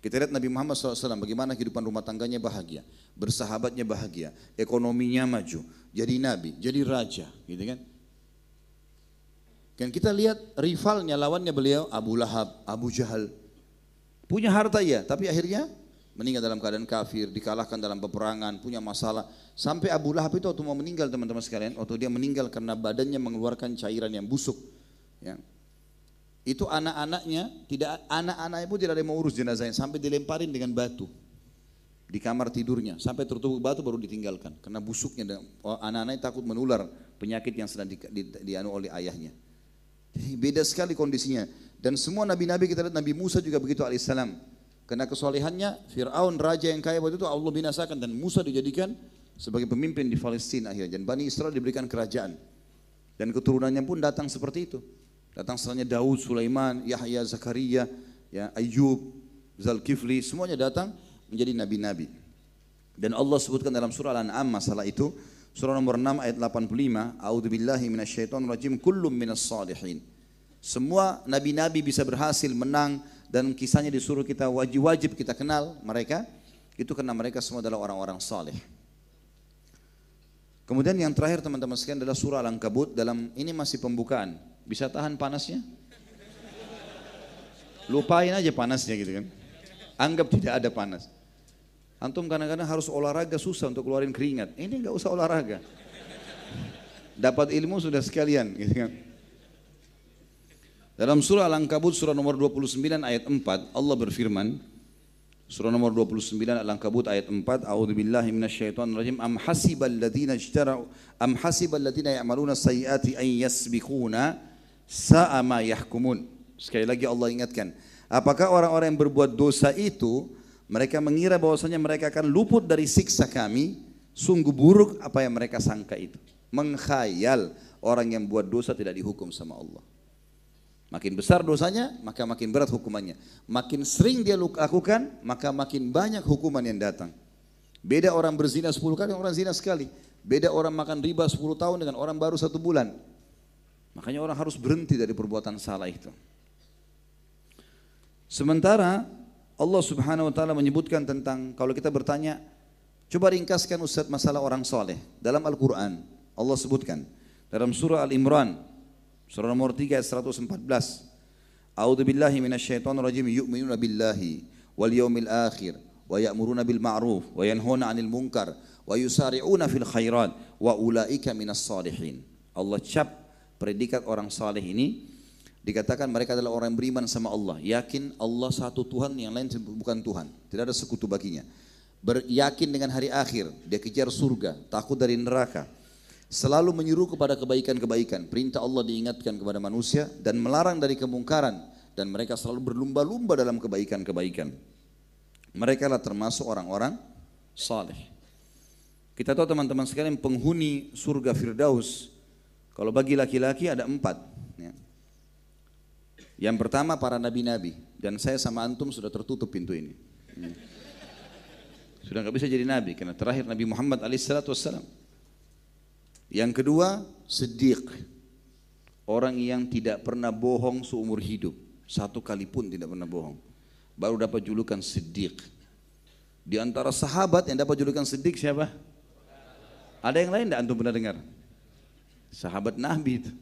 [SPEAKER 1] Kita lihat Nabi Muhammad SAW bagaimana kehidupan rumah tangganya bahagia, bersahabatnya bahagia, ekonominya maju, jadi nabi, jadi raja, gitu kan? Dan kita lihat rivalnya, lawannya beliau Abu Lahab, Abu Jahal. Punya harta ya, tapi akhirnya meninggal dalam keadaan kafir, dikalahkan dalam peperangan, punya masalah. Sampai Abu Lahab itu waktu mau meninggal teman-teman sekalian, waktu dia meninggal karena badannya mengeluarkan cairan yang busuk. Ya. Itu anak-anaknya, tidak anak-anaknya pun tidak ada yang mau urus jenazahnya, sampai dilemparin dengan batu di kamar tidurnya, sampai tertutup batu baru ditinggalkan. Karena busuknya, oh, anak-anaknya takut menular penyakit yang sedang di, di, dianu oleh ayahnya. Beda sekali kondisinya. Dan semua nabi-nabi kita lihat Nabi Musa juga begitu alaihissalam karena kesolehannya Fir'aun raja yang kaya waktu itu Allah binasakan dan Musa dijadikan sebagai pemimpin di Palestina akhirnya. Dan Bani Israel diberikan kerajaan. Dan keturunannya pun datang seperti itu. Datang setelahnya Daud, Sulaiman, Yahya, Zakaria, ya, Ayub, Zalkifli, semuanya datang menjadi nabi-nabi. Dan Allah sebutkan dalam surah Al-An'am masalah itu, surah nomor 6 ayat 85, A'udzu billahi minasyaitonir rajim, kullum minas salihin. Semua nabi-nabi bisa berhasil menang dan kisahnya disuruh kita wajib-wajib kita kenal mereka itu karena mereka semua adalah orang-orang saleh. Kemudian yang terakhir teman-teman sekalian adalah surah Al-Ankabut dalam ini masih pembukaan. Bisa tahan panasnya? Lupain aja panasnya gitu kan. Anggap tidak ada panas. Antum kadang-kadang harus olahraga susah untuk keluarin keringat. Ini nggak usah olahraga. Dapat ilmu sudah sekalian gitu kan. Dalam surah Al-Ankabut surah nomor 29 ayat 4 Allah berfirman Surah nomor 29 Al-Ankabut ayat 4 A'udzu billahi minasyaitonir rajim am hasibal ladzina ijtara'u am hasibal ladzina ya'maluna sayyiati an yasbiquna sa'a ma yahkumun. Sekali lagi Allah ingatkan Apakah orang-orang yang berbuat dosa itu mereka mengira bahwasanya mereka akan luput dari siksa kami? Sungguh buruk apa yang mereka sangka itu. Mengkhayal orang yang buat dosa tidak dihukum sama Allah Makin besar dosanya, maka makin berat hukumannya. Makin sering dia lakukan, maka makin banyak hukuman yang datang. Beda orang berzina 10 kali, orang zina sekali. Beda orang makan riba 10 tahun dengan orang baru satu bulan. Makanya orang harus berhenti dari perbuatan salah itu. Sementara Allah subhanahu wa ta'ala menyebutkan tentang, kalau kita bertanya, coba ringkaskan Ustaz masalah orang soleh. Dalam Al-Quran, Allah sebutkan. Dalam surah Al-Imran, Surah nomor 3 ayat 114. A'udzu billahi minasyaitonir rajim yu'minuna billahi wal yawmil akhir wa ya'muruna bil ma'ruf wa yanhauna 'anil munkar wa yusari'una fil khairat wa ulaika minas salihin. Allah cap predikat orang saleh ini dikatakan mereka adalah orang yang beriman sama Allah, yakin Allah satu Tuhan yang lain bukan Tuhan, tidak ada sekutu baginya. Beryakin dengan hari akhir, dia kejar surga, takut dari neraka. Selalu menyuruh kepada kebaikan-kebaikan, perintah Allah diingatkan kepada manusia dan melarang dari kemungkaran dan mereka selalu berlumba-lumba dalam kebaikan-kebaikan. Mereka lah termasuk orang-orang saleh. Kita tahu teman-teman sekalian penghuni surga Firdaus, kalau bagi laki-laki ada empat. Ya. Yang pertama para nabi-nabi dan saya sama antum sudah tertutup pintu ini. Ya. Sudah nggak bisa jadi nabi karena terakhir Nabi Muhammad alaihissalam. Yang kedua Siddiq, orang yang tidak pernah bohong seumur hidup, satu kali pun tidak pernah bohong. Baru dapat julukan Siddiq. Di antara sahabat yang dapat julukan Siddiq siapa? Ada yang lain tidak antum pernah dengar? Sahabat Nabi itu.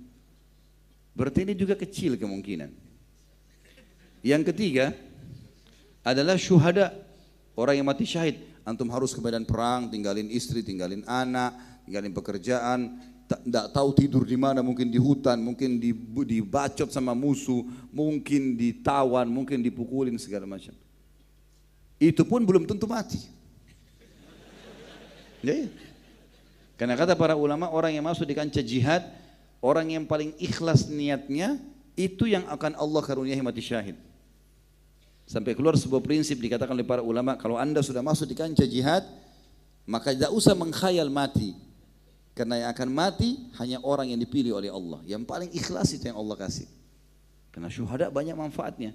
[SPEAKER 1] Berarti ini juga kecil kemungkinan. Yang ketiga adalah syuhada, orang yang mati syahid. Antum harus ke medan perang, tinggalin istri, tinggalin anak, tinggalin pekerjaan, tidak tahu tidur di mana, mungkin di hutan, mungkin dibacot sama musuh, mungkin ditawan, mungkin dipukulin segala macam. Itu pun belum tentu mati. Ya, ya. Karena kata para ulama orang yang masuk di kancah jihad, orang yang paling ikhlas niatnya itu yang akan Allah karuniai mati syahid. Sampai keluar sebuah prinsip dikatakan oleh para ulama, kalau anda sudah masuk di kancah jihad, maka tidak usah mengkhayal mati. Karena yang akan mati hanya orang yang dipilih oleh Allah. Yang paling ikhlas itu yang Allah kasih. Karena syuhada banyak manfaatnya.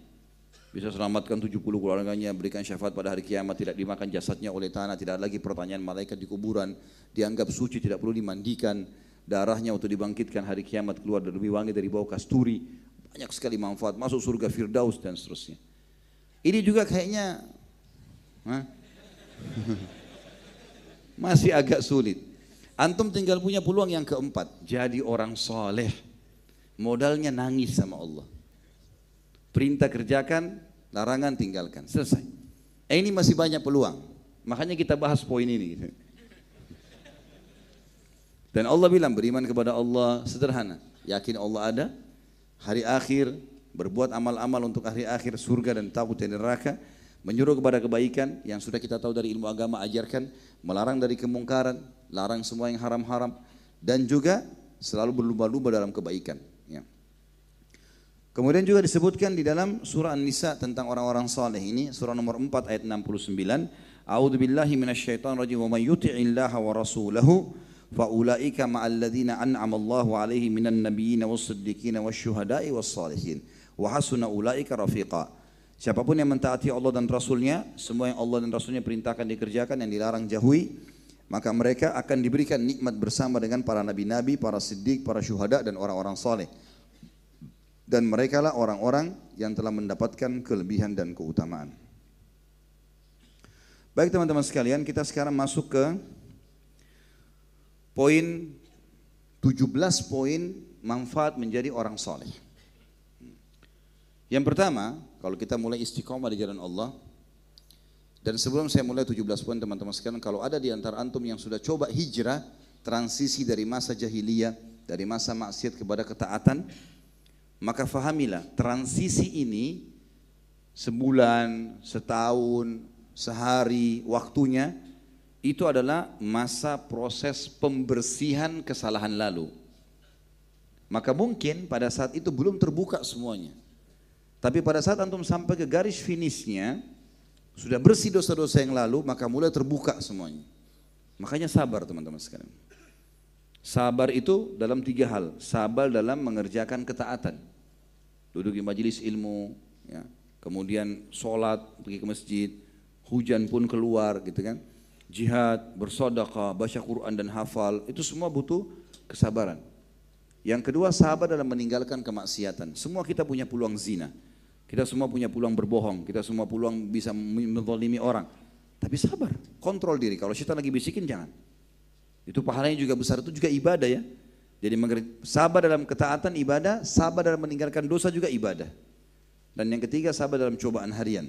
[SPEAKER 1] Bisa selamatkan 70 keluarganya, berikan syafaat pada hari kiamat, tidak dimakan jasadnya oleh tanah, tidak lagi pertanyaan malaikat di kuburan, dianggap suci, tidak perlu dimandikan, darahnya waktu dibangkitkan hari kiamat keluar dan lebih wangi dari bau kasturi, banyak sekali manfaat, masuk surga Firdaus dan seterusnya. Ini juga kayaknya [laughs] masih agak sulit. Antum tinggal punya peluang yang keempat, jadi orang soleh. Modalnya nangis sama Allah. Perintah kerjakan, larangan tinggalkan. Selesai. Eh, ini masih banyak peluang. Makanya kita bahas poin ini. [laughs] Dan Allah bilang beriman kepada Allah sederhana. Yakin Allah ada, hari akhir, berbuat amal-amal untuk hari akhir, surga dan takut dari neraka, menyuruh kepada kebaikan yang sudah kita tahu dari ilmu agama ajarkan, melarang dari kemungkaran, larang semua yang haram-haram, dan juga selalu berlumba-lumba dalam kebaikan. Kemudian juga disebutkan di dalam surah An-Nisa tentang orang-orang saleh ini, surah nomor 4 ayat 69, A'udzu billahi minasyaitonir rajim wa may yuti'illaha wa rasulahu ma'al ladzina an'ama Allahu 'alaihim minan nabiyyin was-siddiqin wasyuhada'i was-salihin wa hasuna ulaika rafiqa. Siapa pun yang mentaati Allah dan Rasulnya, semua yang Allah dan Rasulnya perintahkan dikerjakan, yang dilarang jauhi, maka mereka akan diberikan nikmat bersama dengan para nabi-nabi, para siddiq, para syuhada dan orang-orang saleh dan mereka lah orang-orang yang telah mendapatkan kelebihan dan keutamaan. Baik teman-teman sekalian, kita sekarang masuk ke poin 17 poin manfaat menjadi orang soleh. Yang pertama, kalau kita mulai istiqomah di jalan Allah, dan sebelum saya mulai 17 poin teman-teman sekalian, kalau ada di antara antum yang sudah coba hijrah, transisi dari masa jahiliyah, dari masa maksiat kepada ketaatan, maka fahamilah transisi ini sebulan, setahun, sehari waktunya itu adalah masa proses pembersihan kesalahan lalu. Maka mungkin pada saat itu belum terbuka semuanya. Tapi pada saat antum sampai ke garis finishnya, sudah bersih dosa-dosa yang lalu, maka mulai terbuka semuanya. Makanya sabar teman-teman sekalian. Sabar itu dalam tiga hal. Sabar dalam mengerjakan ketaatan. Duduk di majelis ilmu, ya. kemudian sholat, pergi ke masjid, hujan pun keluar gitu kan. Jihad, bersodakah, baca Quran dan hafal, itu semua butuh kesabaran. Yang kedua sabar dalam meninggalkan kemaksiatan. Semua kita punya peluang zina. Kita semua punya peluang berbohong. Kita semua peluang bisa menzalimi orang. Tapi sabar, kontrol diri. Kalau kita lagi bisikin jangan. Itu pahalanya juga besar, itu juga ibadah ya. Jadi sabar dalam ketaatan ibadah, sabar dalam meninggalkan dosa juga ibadah. Dan yang ketiga sabar dalam cobaan harian.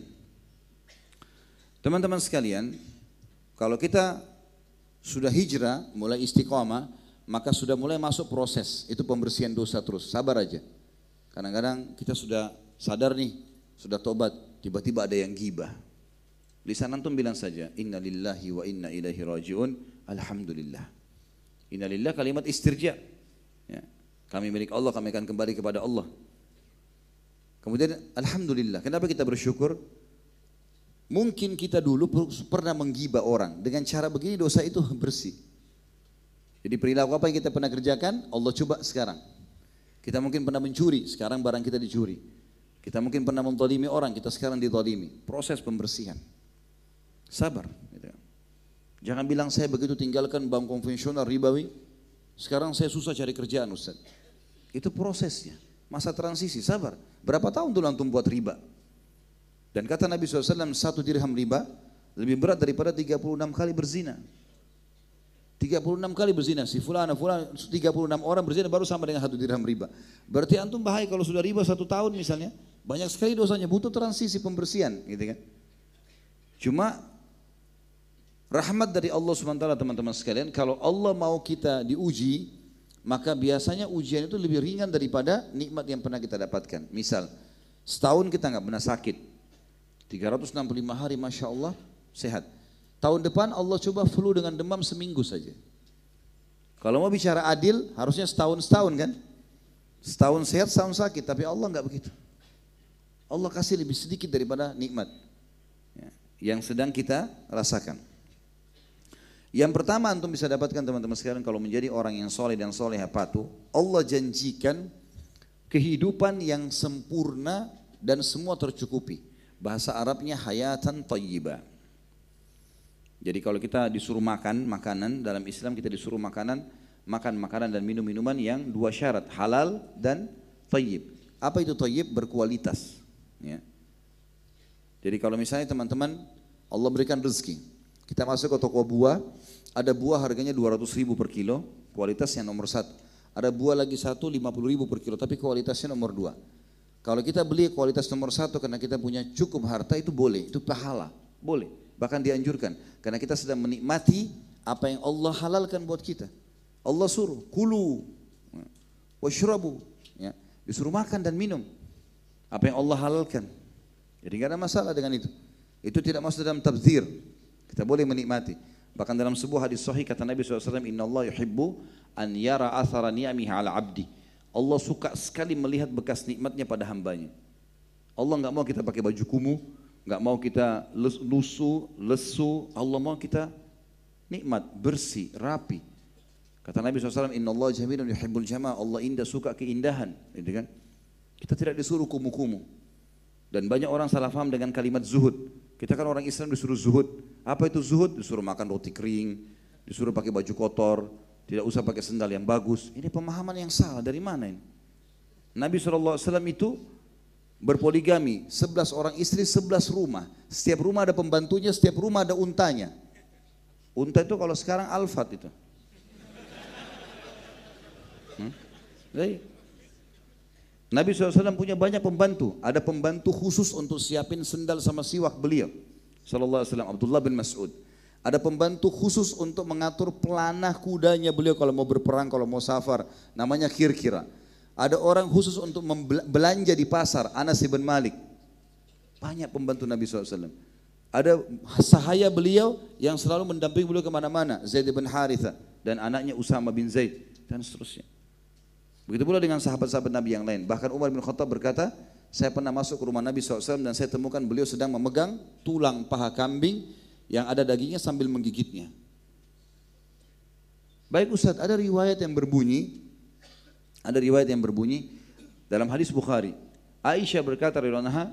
[SPEAKER 1] Teman-teman sekalian, kalau kita sudah hijrah, mulai istiqomah, maka sudah mulai masuk proses, itu pembersihan dosa terus, sabar aja. Kadang-kadang kita sudah sadar nih, sudah tobat, tiba-tiba ada yang gibah. Lisan antum bilang saja, Inna lillahi wa inna ilaihi rajiun, Alhamdulillah. Inna lillah kalimat istirja. Ya. Kami milik Allah, kami akan kembali kepada Allah. Kemudian Alhamdulillah, kenapa kita bersyukur? Mungkin kita dulu pernah menggibah orang. Dengan cara begini dosa itu [laughs] bersih. Jadi perilaku apa yang kita pernah kerjakan, Allah coba sekarang. Kita mungkin pernah mencuri, sekarang barang kita dicuri. Kita mungkin pernah mentolimi orang, kita sekarang ditolimi. Proses pembersihan. Sabar. Gitu. Jangan bilang saya begitu tinggalkan bank konvensional ribawi, sekarang saya susah cari kerjaan Ustaz. Itu prosesnya, masa transisi, sabar. Berapa tahun dulu antum buat riba? Dan kata Nabi SAW, satu dirham riba lebih berat daripada 36 kali berzina. 36 kali berzina, si fulana, fulana, 36 orang berzina baru sama dengan satu dirham riba. Berarti antum bahaya kalau sudah riba satu tahun misalnya, banyak sekali dosanya, butuh transisi pembersihan gitu kan. Cuma rahmat dari Allah SWT teman-teman sekalian, kalau Allah mau kita diuji, maka biasanya ujian itu lebih ringan daripada nikmat yang pernah kita dapatkan. Misal, setahun kita nggak pernah sakit, 365 hari Masya Allah sehat. Tahun depan Allah coba flu dengan demam seminggu saja. Kalau mau bicara adil harusnya setahun-setahun kan? Setahun sehat, setahun sakit. Tapi Allah nggak begitu. Allah kasih lebih sedikit daripada nikmat ya, yang sedang kita rasakan. Yang pertama antum bisa dapatkan teman-teman sekalian kalau menjadi orang yang soleh dan soleh patuh, Allah janjikan kehidupan yang sempurna dan semua tercukupi. Bahasa Arabnya hayatan tayyiba. Jadi kalau kita disuruh makan makanan dalam Islam kita disuruh makanan makan makanan dan minum minuman yang dua syarat halal dan tayyib. Apa itu tayyib? Berkualitas. Ya. Jadi kalau misalnya teman-teman Allah berikan rezeki, kita masuk ke toko buah, ada buah harganya 200 ribu per kilo, kualitasnya nomor satu. Ada buah lagi satu 50 ribu per kilo, tapi kualitasnya nomor dua. Kalau kita beli kualitas nomor satu karena kita punya cukup harta itu boleh, itu pahala, boleh. Bahkan dianjurkan karena kita sedang menikmati apa yang Allah halalkan buat kita. Allah suruh kulu, washrabu, ya, disuruh makan dan minum apa yang Allah halalkan. Jadi tidak ada masalah dengan itu. Itu tidak masuk dalam tabzir. Kita boleh menikmati. Bahkan dalam sebuah hadis sahih kata Nabi SAW, Inna Allah yuhibbu an yara athara ni'amihi ala abdi. Allah suka sekali melihat bekas nikmatnya pada hambanya. Allah nggak mau kita pakai baju kumuh, nggak mau kita lusuh, lesu. Allah mau kita nikmat, bersih, rapi. Kata Nabi SAW, Inna Allah jamilun yuhibbul jama' Allah indah suka keindahan. Gitu kan? Kita tidak disuruh kumuh-kumuh. Dan banyak orang salah faham dengan kalimat zuhud. Kita kan orang Islam disuruh zuhud. Apa itu zuhud? Disuruh makan roti kering, disuruh pakai baju kotor, tidak usah pakai sendal yang bagus. Ini pemahaman yang salah. Dari mana ini? Nabi SAW itu berpoligami. 11 orang istri, 11 rumah. Setiap rumah ada pembantunya, setiap rumah ada untanya. Unta itu kalau sekarang alfat itu. Hmm? Nabi SAW punya banyak pembantu. Ada pembantu khusus untuk siapin sendal sama siwak beliau. Sallallahu Alaihi Wasallam Abdullah bin Mas'ud. Ada pembantu khusus untuk mengatur pelanah kudanya beliau kalau mau berperang, kalau mau safar. Namanya kir-kira. Ada orang khusus untuk belanja di pasar, Anas bin Malik. Banyak pembantu Nabi SAW. Ada sahaya beliau yang selalu mendampingi beliau ke mana-mana. Zaid bin Haritha dan anaknya Usama bin Zaid dan seterusnya. Begitu pula dengan sahabat-sahabat Nabi yang lain. Bahkan Umar bin Khattab berkata, saya pernah masuk ke rumah Nabi SAW dan saya temukan beliau sedang memegang tulang paha kambing yang ada dagingnya sambil menggigitnya. Baik Ustaz, ada riwayat yang berbunyi, ada riwayat yang berbunyi dalam hadis Bukhari. Aisyah berkata radhiyallahu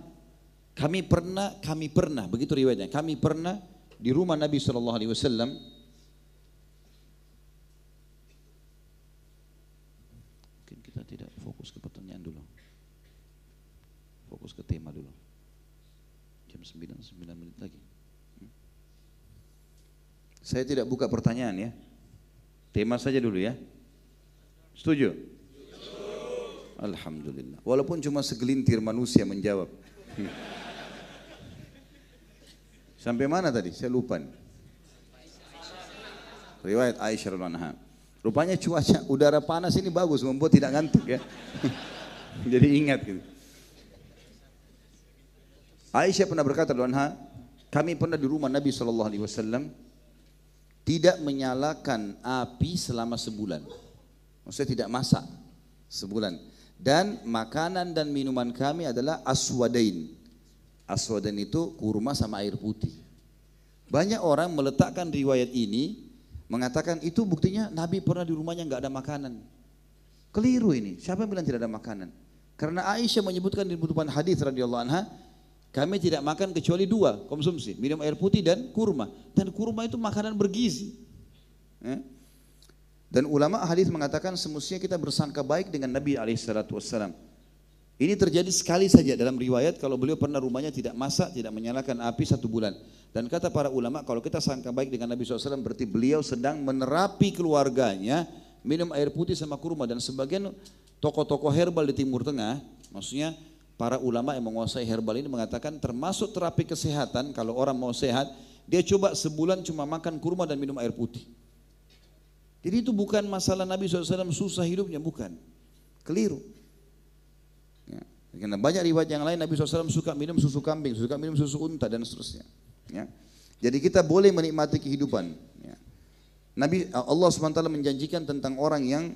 [SPEAKER 1] kami pernah, kami pernah, begitu riwayatnya, kami pernah di rumah Nabi Shallallahu Alaihi Wasallam mungkin kita tidak fokus ke pertanyaan dulu fokus ke tema dulu jam 9, 9 menit lagi saya tidak buka pertanyaan ya. Tema saja dulu ya. Setuju? Alhamdulillah. Walaupun cuma segelintir manusia menjawab. [laughs] Sampai mana tadi? Saya lupa. Riwayat Aisyah radhiyallahu Rupanya cuaca udara panas ini bagus membuat tidak ngantuk ya. [laughs] Jadi ingat gitu. Aisyah pernah berkata anha, kami pernah di rumah Nabi Shallallahu Alaihi Wasallam tidak menyalakan api selama sebulan. Maksudnya tidak masak sebulan. Dan makanan dan minuman kami adalah aswadain. Aswadain itu kurma sama air putih. Banyak orang meletakkan riwayat ini mengatakan itu buktinya Nabi pernah di rumahnya nggak ada makanan. Keliru ini. Siapa yang bilang tidak ada makanan? Karena Aisyah menyebutkan di butuhan hadis radhiyallahu anha, kami tidak makan kecuali dua konsumsi, minum air putih dan kurma. Dan kurma itu makanan bergizi. Ya. Dan ulama hadis mengatakan semestinya kita bersangka baik dengan Nabi Alaihissalam. Ini terjadi sekali saja dalam riwayat kalau beliau pernah rumahnya tidak masak, tidak menyalakan api satu bulan. Dan kata para ulama kalau kita sangka baik dengan Nabi SAW berarti beliau sedang menerapi keluarganya minum air putih sama kurma dan sebagian tokoh-tokoh herbal di Timur Tengah, maksudnya para ulama yang menguasai herbal ini mengatakan termasuk terapi kesehatan kalau orang mau sehat, dia coba sebulan cuma makan kurma dan minum air putih. Jadi itu bukan masalah Nabi SAW susah hidupnya, bukan. Keliru. Ya. Karena banyak riwayat yang lain Nabi SAW suka minum susu kambing, suka minum susu unta dan seterusnya. Ya. Jadi kita boleh menikmati kehidupan. Ya. Nabi Allah SWT menjanjikan tentang orang yang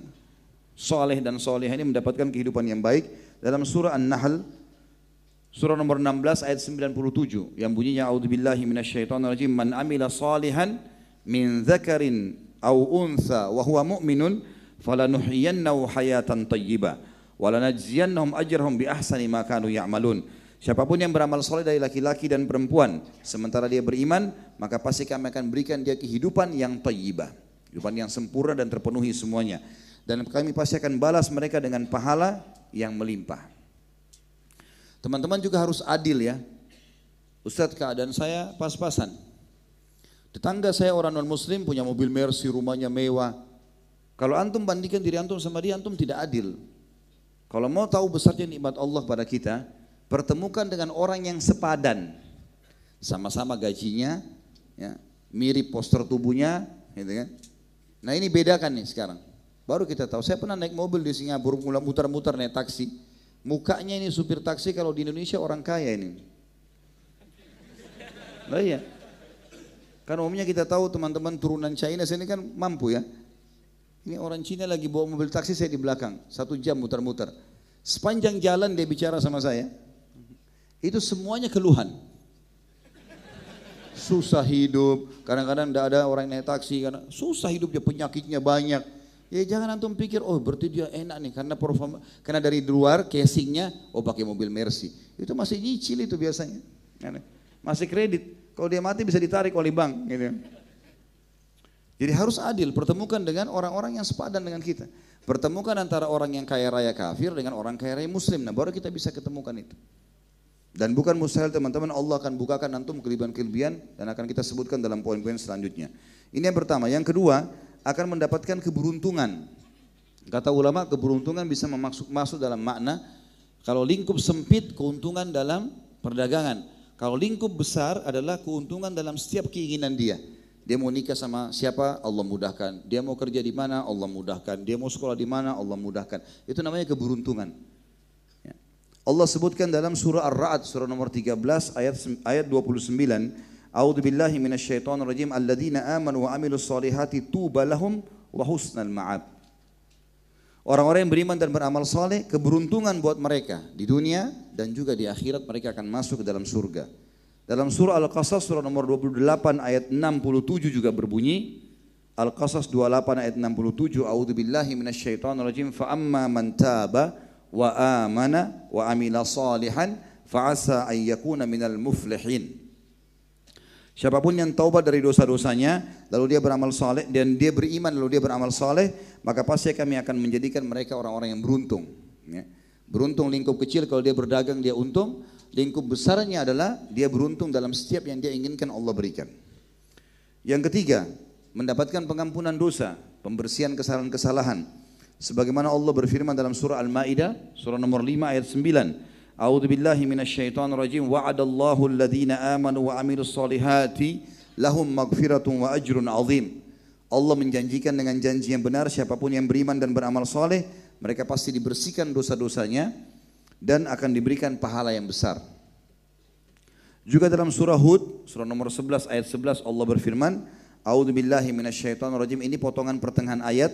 [SPEAKER 1] soleh dan soleh ini mendapatkan kehidupan yang baik dalam surah An-Nahl surah nomor 16 ayat 97 yang bunyinya a'udzubillahi minasyaitonirrajim man amila salihan min dzakarin au untha wa huwa mu'minun falanuhyiyannahu hayatan thayyibah wa lanajziyannahum ajrahum bi ahsani ma kanu ya'malun. Siapa pun yang beramal soleh dari laki-laki dan perempuan sementara dia beriman, maka pasti kami akan berikan dia kehidupan yang thayyibah, kehidupan yang sempurna dan terpenuhi semuanya. Dan kami pasti akan balas mereka dengan pahala yang melimpah. Teman-teman juga harus adil ya. Ustadz keadaan saya pas-pasan. Tetangga saya orang non muslim punya mobil Mercy, rumahnya mewah. Kalau antum bandingkan diri antum sama dia, antum tidak adil. Kalau mau tahu besarnya nikmat Allah pada kita, pertemukan dengan orang yang sepadan. Sama-sama gajinya, ya, mirip poster tubuhnya, gitu kan. Nah ini bedakan nih sekarang. Baru kita tahu. Saya pernah naik mobil di Singapura, mulai muter-muter naik taksi. Mukanya ini supir taksi kalau di Indonesia orang kaya ini. Nah iya. Kan umumnya kita tahu teman-teman turunan China sini kan mampu ya. Ini orang Cina lagi bawa mobil taksi saya di belakang, satu jam muter-muter. Sepanjang jalan dia bicara sama saya, itu semuanya keluhan. Susah hidup, kadang-kadang tidak ada orang naik taksi, karena susah hidupnya, penyakitnya banyak. Ya jangan antum pikir, oh berarti dia enak nih, karena performa, karena dari luar casingnya, oh pakai mobil Mercy. Itu masih nyicil itu biasanya. Masih kredit. Kalau dia mati bisa ditarik oleh bank gitu. Jadi harus adil, pertemukan dengan orang-orang yang sepadan dengan kita. Pertemukan antara orang yang kaya raya kafir dengan orang kaya raya muslim. Nah baru kita bisa ketemukan itu. Dan bukan mustahil teman-teman Allah akan bukakan antum kelebihan-kelebihan dan akan kita sebutkan dalam poin-poin selanjutnya. Ini yang pertama. Yang kedua, akan mendapatkan keberuntungan. Kata ulama keberuntungan bisa masuk, masuk dalam makna kalau lingkup sempit keuntungan dalam perdagangan. Kalau lingkup besar adalah keuntungan dalam setiap keinginan dia. Dia mau nikah sama siapa, Allah mudahkan. Dia mau kerja di mana, Allah mudahkan. Dia mau sekolah di mana, Allah mudahkan. Itu namanya keberuntungan. Ya. Allah sebutkan dalam surah Ar-Ra'd, surah nomor 13 ayat ayat 29. A'udzu billahi minasyaitonir rajim. Alladzina amanu wa amilus solihati tuba wa husnal ma'ab. Orang-orang yang beriman dan beramal saleh, keberuntungan buat mereka di dunia dan juga di akhirat mereka akan masuk ke dalam surga. Dalam surah Al-Qasas surah nomor 28 ayat 67 juga berbunyi Al-Qasas 28 ayat 67 A'udzu billahi minasyaitonir rajim fa amma man taba wa amana wa amila salihan fa asa an yakuna minal muflihin. Siapa pun yang taubat dari dosa-dosanya, lalu dia beramal saleh dan dia beriman lalu dia beramal saleh, maka pasti kami akan menjadikan mereka orang-orang yang beruntung. Ya. Beruntung lingkup kecil kalau dia berdagang dia untung, lingkup besarnya adalah dia beruntung dalam setiap yang dia inginkan Allah berikan. Yang ketiga, mendapatkan pengampunan dosa, pembersihan kesalahan-kesalahan. Sebagaimana Allah berfirman dalam surah Al-Maidah, surah nomor 5 ayat 9. A'udzu billahi minasyaitonir rajim. Wa'adallahu alladhina amanu wa 'amilus solihati lahum maghfiratun wa ajrun 'azim. Allah menjanjikan dengan janji yang benar siapa pun yang beriman dan beramal soleh mereka pasti dibersihkan dosa-dosanya dan akan diberikan pahala yang besar. Juga dalam surah Hud, surah nomor 11 ayat 11 Allah berfirman, A'udzu billahi minasyaitonir rajim. Ini potongan pertengahan ayat,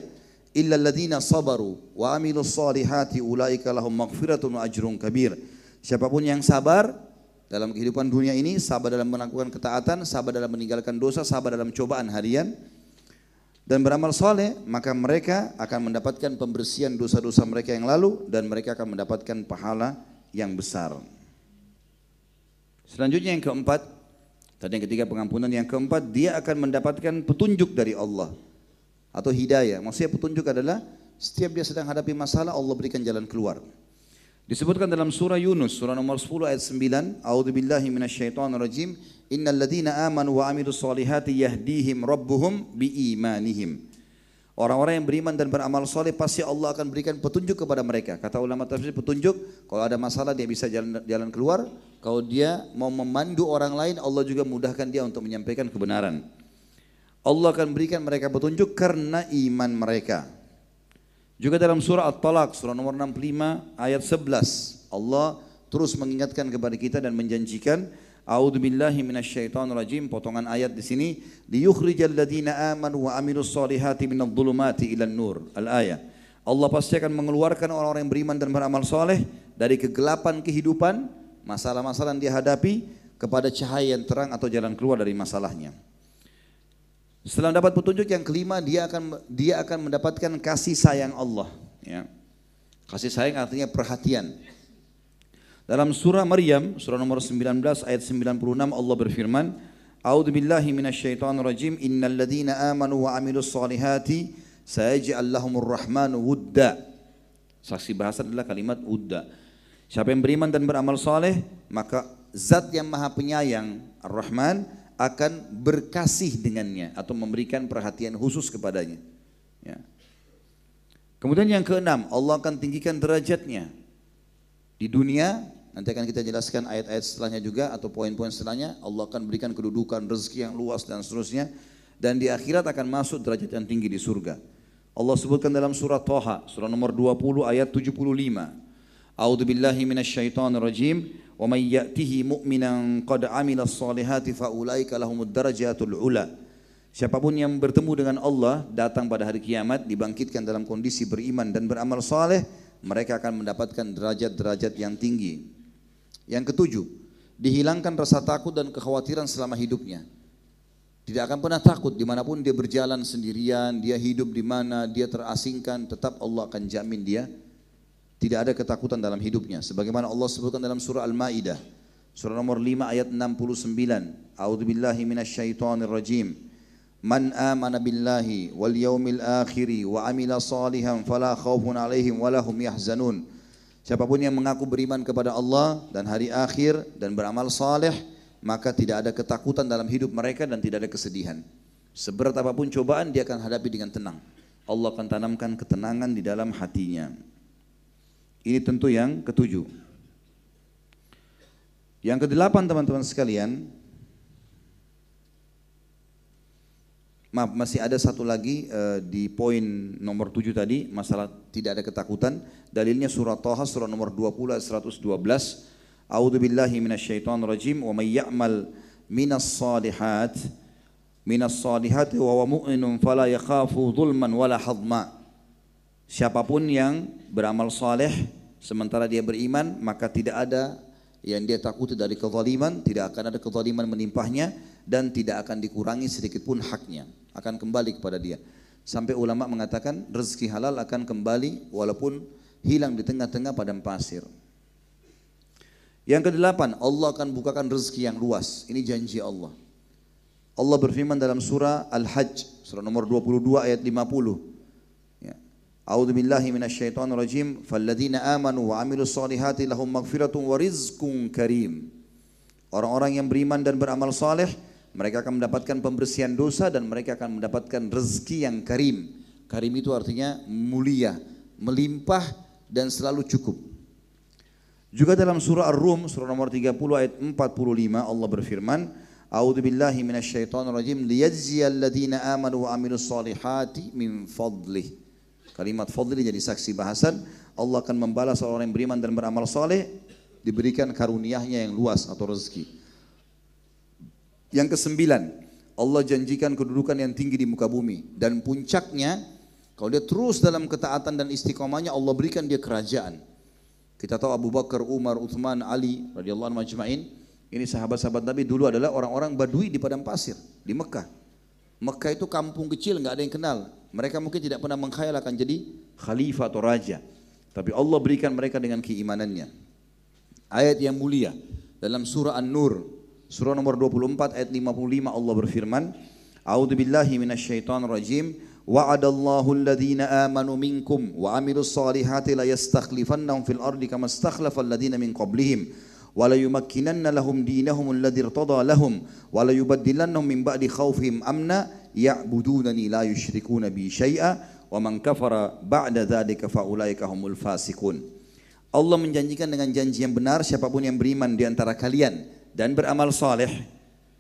[SPEAKER 1] illal ladzina sabaru wa amilus solihati ulaika lahum maghfiratun wa ajrun kabir. Siapa pun yang sabar dalam kehidupan dunia ini, sabar dalam melakukan ketaatan, sabar dalam meninggalkan dosa, sabar dalam cobaan harian, dan beramal soleh, maka mereka akan mendapatkan pembersihan dosa-dosa mereka yang lalu dan mereka akan mendapatkan pahala yang besar. Selanjutnya yang keempat, tadi yang ketiga pengampunan, yang keempat dia akan mendapatkan petunjuk dari Allah atau hidayah. Maksudnya petunjuk adalah setiap dia sedang hadapi masalah Allah berikan jalan keluar. Disebutkan dalam surah Yunus, surah nomor 10 ayat 9, A'udzu billahi minasyaitonir rajim, innal ladzina amanu wa amilus solihati yahdihim rabbuhum biimanihim. Orang-orang yang beriman dan beramal soleh pasti Allah akan berikan petunjuk kepada mereka. Kata ulama tafsir petunjuk, kalau ada masalah dia bisa jalan, jalan keluar. Kalau dia mau memandu orang lain, Allah juga mudahkan dia untuk menyampaikan kebenaran. Allah akan berikan mereka petunjuk karena iman mereka. Juga dalam surah At-Talaq, surah nomor 65 ayat 11. Allah terus mengingatkan kepada kita dan menjanjikan A'udzu billahi minasyaitonir rajim. Potongan ayat di sini, liyukhrijal ladzina amanu wa amilus solihati minadh dhulumati ilan nur. Al-ayah. Allah pasti akan mengeluarkan orang-orang yang beriman dan beramal soleh dari kegelapan kehidupan, masalah-masalah yang dihadapi kepada cahaya yang terang atau jalan keluar dari masalahnya. Setelah dapat petunjuk yang kelima, dia akan dia akan mendapatkan kasih sayang Allah. Ya. Kasih sayang artinya perhatian. Dalam surah Maryam, surah nomor 19 ayat 96 Allah berfirman, A'udzu billahi minasyaitonir rajim. Innal ladzina amanu wa amilus solihati sayaj'al lahumur rahmanu wudda. Saksi bahasa adalah kalimat wudda. Siapa yang beriman dan beramal soleh, maka zat yang maha penyayang, Ar-Rahman, akan berkasih dengannya atau memberikan perhatian khusus kepadanya. Ya. Kemudian yang keenam, Allah akan tinggikan derajatnya. Di dunia Nanti akan kita jelaskan ayat-ayat setelahnya juga atau poin-poin setelahnya. Allah akan berikan kedudukan, rezeki yang luas dan seterusnya. Dan di akhirat akan masuk derajat yang tinggi di surga. Allah sebutkan dalam surah Toha, surah nomor 20 ayat 75. A'udzu billahi rajim. Wa may ya'tihi mu'minan qad 'amila as-solihati fa ulaika lahumud ula. Siapa pun yang bertemu dengan Allah datang pada hari kiamat dibangkitkan dalam kondisi beriman dan beramal saleh, mereka akan mendapatkan derajat-derajat yang tinggi. Yang ketujuh, dihilangkan rasa takut dan kekhawatiran selama hidupnya. Tidak akan pernah takut di mana pun dia berjalan sendirian, dia hidup di mana, dia terasingkan, tetap Allah akan jamin dia tidak ada ketakutan dalam hidupnya. Sebagaimana Allah sebutkan dalam surah Al-Ma'idah, surah nomor 5 ayat 69. A'udzu billahi minasyaitonir rajim. Man amana billahi wal yaumil akhiri wa amila salihan fala khaufun alaihim wa lahum yahzanun. Siapa pun yang mengaku beriman kepada Allah dan hari akhir dan beramal saleh, maka tidak ada ketakutan dalam hidup mereka dan tidak ada kesedihan. Seberat apa pun cobaan dia akan hadapi dengan tenang. Allah akan tanamkan ketenangan di dalam hatinya. Ini tentu yang ketujuh. Yang kedelapan teman-teman sekalian, Maaf, masih ada satu lagi uh, di poin nomor 7 tadi, masalah tidak ada ketakutan. Dalilnya surah Taha surah nomor 20 ayat 112. A'udzu billahi minasyaitonir rajim wa may ya'mal minas salihat minas salihat wa huwa mu'minun fala yakhafu dhulman wala hadma. Siapa pun yang beramal saleh sementara dia beriman maka tidak ada yang dia takuti dari kezaliman, tidak akan ada kezaliman menimpahnya dan tidak akan dikurangi sedikit pun haknya, akan kembali kepada dia. Sampai ulama mengatakan rezeki halal akan kembali walaupun hilang di tengah-tengah padang pasir. Yang kedelapan, Allah akan bukakan rezeki yang luas. Ini janji Allah. Allah berfirman dalam surah Al-Hajj, surah nomor 22 ayat 50. A'udzu billahi minasyaitonir rajim. Falladzina amanu wa amilus solihati lahum maghfiratun wa rizqun karim. Orang-orang yang beriman dan beramal saleh, mereka akan mendapatkan pembersihan dosa dan mereka akan mendapatkan rezeki yang karim. Karim itu artinya mulia, melimpah dan selalu cukup. Juga dalam surah Ar-Rum surah nomor 30 ayat 45 Allah berfirman, A'udzu billahi minasyaitonir rajim liyajziyal ladzina amanu wa amilus solihati min fadlih. Kalimat fadli jadi saksi bahasan Allah akan membalas orang yang beriman dan beramal soleh diberikan karuniahnya yang luas atau rezeki. Yang kesembilan, Allah janjikan kedudukan yang tinggi di muka bumi dan puncaknya kalau dia terus dalam ketaatan dan istiqomahnya Allah berikan dia kerajaan. Kita tahu Abu Bakar, Umar, Uthman, Ali radhiyallahu anhu majma'in ini sahabat-sahabat Nabi dulu adalah orang-orang Badui di padang pasir di Mekah. Mekah itu kampung kecil, nggak ada yang kenal. Mereka mungkin tidak pernah mengkhayal akan jadi khalifah atau raja. Tapi Allah berikan mereka dengan keimanannya. Ayat yang mulia dalam surah An-Nur, surah nomor 24 ayat 55 Allah berfirman, A'udzu billahi minasyaitonir rajim. Wa'adallahu alladhina amanu minkum wa amilus salihati la yastakhlifannahum fil ardi kama istakhlafa alladhina min qablihim ولا يمكنن لهم دينهم الذي ارتضى لهم ولا يبدلنهم من بعد خوفهم ya'budunani la yushrikuna bi syai'a wa man kafara ba'da dzalika faulaika humul fasiqun. Allah menjanjikan dengan janji yang benar siapa pun yang beriman di antara kalian dan beramal saleh.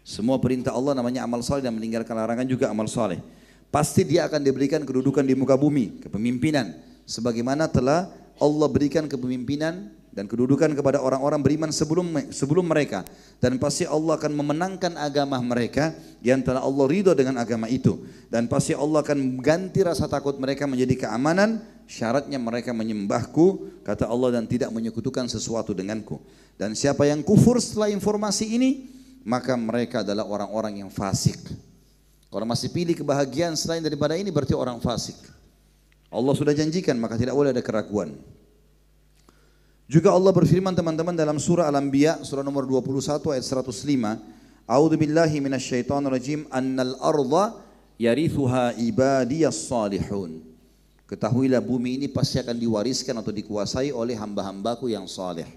[SPEAKER 1] Semua perintah Allah namanya amal saleh dan meninggalkan larangan juga amal saleh. Pasti dia akan diberikan kedudukan di muka bumi, kepemimpinan sebagaimana telah Allah berikan kepemimpinan dan kedudukan kepada orang-orang beriman sebelum sebelum mereka. Dan pasti Allah akan memenangkan agama mereka di antara Allah ridho dengan agama itu. Dan pasti Allah akan mengganti rasa takut mereka menjadi keamanan syaratnya mereka menyembahku kata Allah dan tidak menyekutukan sesuatu denganku. Dan siapa yang kufur setelah informasi ini maka mereka adalah orang-orang yang fasik. Kalau masih pilih kebahagiaan selain daripada ini berarti orang fasik. Allah sudah janjikan maka tidak boleh ada keraguan juga Allah berfirman teman-teman dalam surah Al-Anbiya surah nomor 21 ayat 105. A'udzu billahi minasyaitonir rajim annal arda yarithuha ibadiyas salihun. Ketahuilah bumi ini pasti akan diwariskan atau dikuasai oleh hamba-hambaku yang saleh.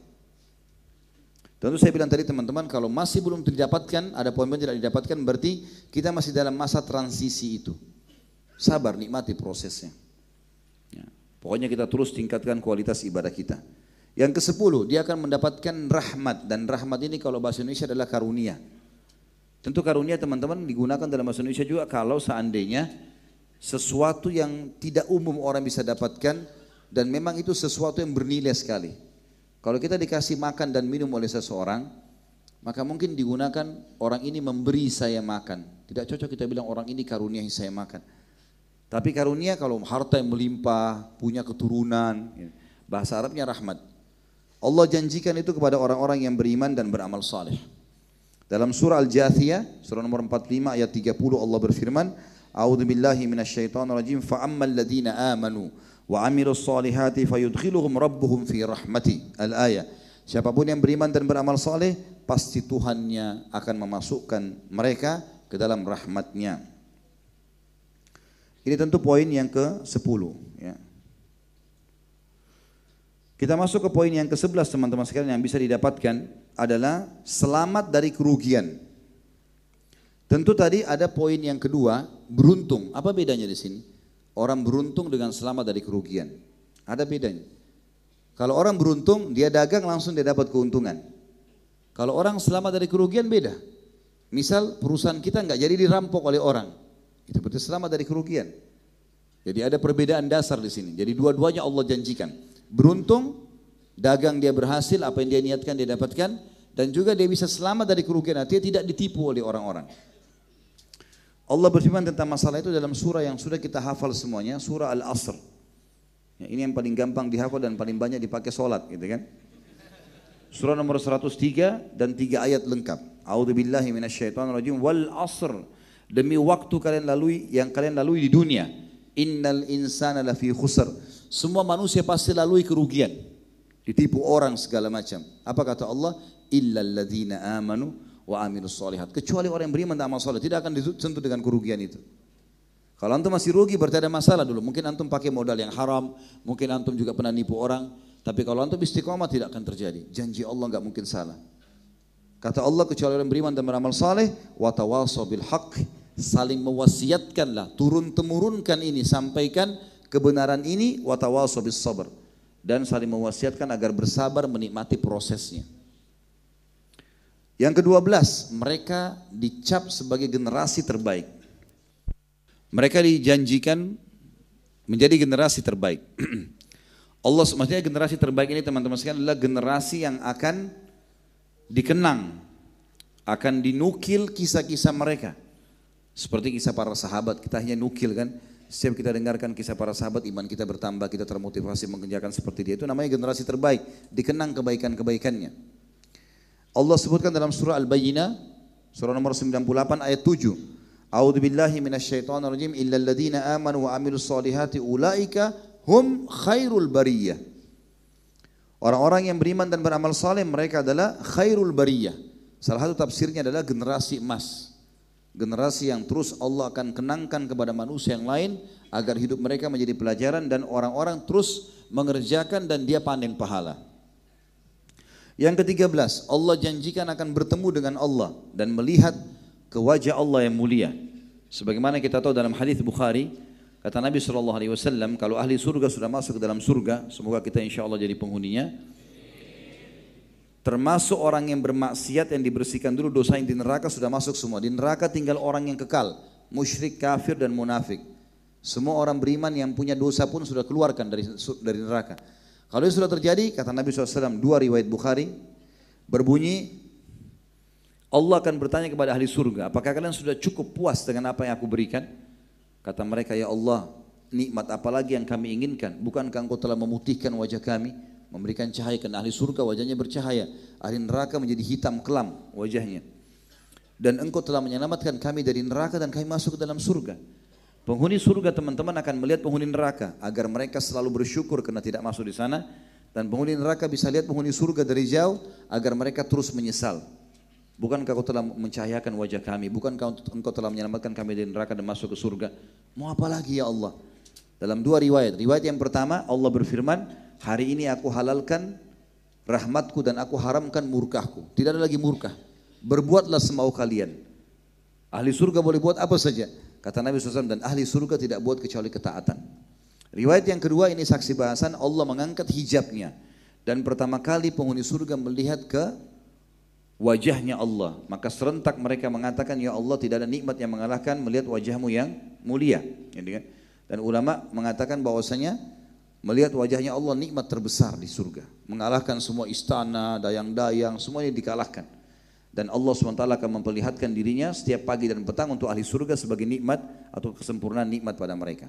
[SPEAKER 1] Tentu saya bilang tadi teman-teman kalau masih belum didapatkan, ada poin-poin tidak didapatkan berarti kita masih dalam masa transisi itu. Sabar, nikmati prosesnya. Ya. Pokoknya kita terus tingkatkan kualitas ibadah kita. Yang ke sepuluh, dia akan mendapatkan rahmat. Dan rahmat ini kalau bahasa Indonesia adalah karunia. Tentu karunia teman-teman digunakan dalam bahasa Indonesia juga kalau seandainya sesuatu yang tidak umum orang bisa dapatkan dan memang itu sesuatu yang bernilai sekali. Kalau kita dikasih makan dan minum oleh seseorang, maka mungkin digunakan orang ini memberi saya makan. Tidak cocok kita bilang orang ini karunia yang saya makan. Tapi karunia kalau harta yang melimpah, punya keturunan, bahasa Arabnya rahmat. Allah janjikan itu kepada orang-orang yang beriman dan beramal saleh. Dalam surah Al-Jathiyah, surah nomor 45 ayat 30 Allah berfirman, A'udzu billahi minasyaitonir rajim fa ammal ladzina amanu wa amilus salihati fayudkhiluhum rabbuhum fi rahmati. Al-ayah. Siapa pun yang beriman dan beramal saleh, pasti Tuhannya akan memasukkan mereka ke dalam rahmatnya. Ini tentu poin yang ke-10 ya. Kita masuk ke poin yang ke-11 teman-teman sekalian yang bisa didapatkan adalah selamat dari kerugian. Tentu tadi ada poin yang kedua, beruntung. Apa bedanya di sini? Orang beruntung dengan selamat dari kerugian. Ada bedanya. Kalau orang beruntung, dia dagang langsung dia dapat keuntungan. Kalau orang selamat dari kerugian beda. Misal perusahaan kita nggak jadi dirampok oleh orang, itu berarti selamat dari kerugian. Jadi ada perbedaan dasar di sini. Jadi dua-duanya Allah janjikan beruntung, dagang dia berhasil, apa yang dia niatkan dia dapatkan, dan juga dia bisa selamat dari kerugian, artinya tidak ditipu oleh orang-orang. Allah berfirman tentang masalah itu dalam surah yang sudah kita hafal semuanya, surah Al-Asr. Ya, ini yang paling gampang dihafal dan paling banyak dipakai sholat, gitu kan? Surah nomor 103 dan tiga ayat lengkap. A'udzu billahi minasyaitonir wal asr. Demi waktu kalian lalui yang kalian lalui di dunia. Innal insana lafi khusr. Semua manusia pasti lalui kerugian. Ditipu orang segala macam. Apa kata Allah? Illalladzina amanu wa amilus solihat. Kecuali orang yang beriman dan amal soleh. Tidak akan disentuh dengan kerugian itu. Kalau antum masih rugi berarti ada masalah dulu. Mungkin antum pakai modal yang haram. Mungkin antum juga pernah nipu orang. Tapi kalau antum istiqomah tidak akan terjadi. Janji Allah nggak mungkin salah. Kata Allah kecuali orang beriman dan beramal saleh, wa bil haqq, saling mewasiatkanlah, turun temurunkan ini, sampaikan kebenaran ini watawaso bis sabr dan saling mewasiatkan agar bersabar menikmati prosesnya. Yang kedua belas, mereka dicap sebagai generasi terbaik. Mereka dijanjikan menjadi generasi terbaik. [clears throat] Allah maksudnya generasi terbaik ini teman-teman sekalian adalah generasi yang akan dikenang, akan dinukil kisah-kisah mereka. Seperti kisah para sahabat, kita hanya nukil kan. Setiap kita dengarkan kisah para sahabat, iman kita bertambah, kita termotivasi mengerjakan seperti dia. Itu namanya generasi terbaik, dikenang kebaikan-kebaikannya. Allah sebutkan dalam surah Al-Bayyinah, surah nomor 98 ayat 7. A'udzu billahi minasyaitonir rajim illal ladzina amanu wa amilus solihati ulaika hum khairul bariyah. Orang-orang yang beriman dan beramal saleh mereka adalah khairul bariyah. Salah satu tafsirnya adalah generasi emas. Generasi yang terus Allah akan kenangkan kepada manusia yang lain agar hidup mereka menjadi pelajaran dan orang-orang terus mengerjakan dan dia panen pahala. Yang ketiga belas, Allah janjikan akan bertemu dengan Allah dan melihat ke wajah Allah yang mulia. Sebagaimana kita tahu dalam hadis Bukhari, kata Nabi Wasallam, kalau ahli surga sudah masuk ke dalam surga, semoga kita insya Allah jadi penghuninya, Termasuk orang yang bermaksiat yang dibersihkan dulu dosa yang di neraka sudah masuk semua. Di neraka tinggal orang yang kekal, musyrik, kafir dan munafik. Semua orang beriman yang punya dosa pun sudah keluarkan dari dari neraka. Kalau itu sudah terjadi, kata Nabi SAW, dua riwayat Bukhari, berbunyi, Allah akan bertanya kepada ahli surga, apakah kalian sudah cukup puas dengan apa yang aku berikan? Kata mereka, ya Allah, nikmat apa lagi yang kami inginkan? Bukankah engkau telah memutihkan wajah kami? Memberikan cahaya karena ahli surga wajahnya bercahaya, ahli neraka menjadi hitam kelam wajahnya. Dan engkau telah menyelamatkan kami dari neraka dan kami masuk ke dalam surga. Penghuni surga teman-teman akan melihat penghuni neraka agar mereka selalu bersyukur karena tidak masuk di sana dan penghuni neraka bisa lihat penghuni surga dari jauh agar mereka terus menyesal. Bukankah kau telah mencahayakan wajah kami? Bukankah engkau telah menyelamatkan kami dari neraka dan masuk ke surga? Mau apa lagi ya Allah? Dalam dua riwayat. Riwayat yang pertama Allah berfirman, hari ini aku halalkan rahmatku dan aku haramkan murkahku. Tidak ada lagi murkah. Berbuatlah semau kalian. Ahli surga boleh buat apa saja. Kata Nabi SAW dan ahli surga tidak buat kecuali ketaatan. Riwayat yang kedua ini saksi bahasan Allah mengangkat hijabnya. Dan pertama kali penghuni surga melihat ke wajahnya Allah. Maka serentak mereka mengatakan, Ya Allah tidak ada nikmat yang mengalahkan melihat wajahmu yang mulia. Kan? Dan ulama mengatakan bahwasanya Melihat wajahnya Allah nikmat terbesar di surga. Mengalahkan semua istana, dayang-dayang, semuanya dikalahkan. Dan Allah SWT akan memperlihatkan dirinya setiap pagi dan petang untuk ahli surga sebagai nikmat atau kesempurnaan nikmat pada mereka.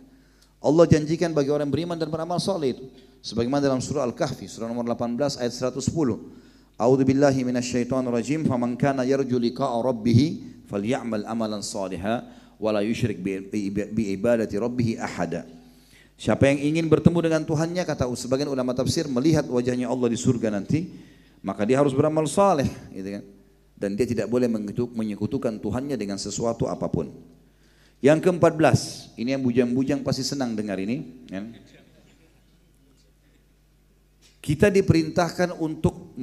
[SPEAKER 1] Allah janjikan bagi orang beriman dan beramal soleh itu. Sebagaimana dalam surah Al-Kahfi, surah nomor 18 ayat 110. A'udzu billahi rajim. Faman kana yarju liqa'a rabbih falyamal amalan salihan wa la yusyrik bi ibadati rabbih ahada. Siapa yang ingin bertemu dengan Tuhannya kata sebagian ulama tafsir melihat wajahnya Allah di surga nanti, maka dia harus beramal saleh, gitu kan? Dan dia tidak boleh menyekutukan Tuhannya dengan sesuatu apa pun. Yang keempat belas, ini yang bujang-bujang pasti senang dengar ini. Kan? Kita diperintahkan untuk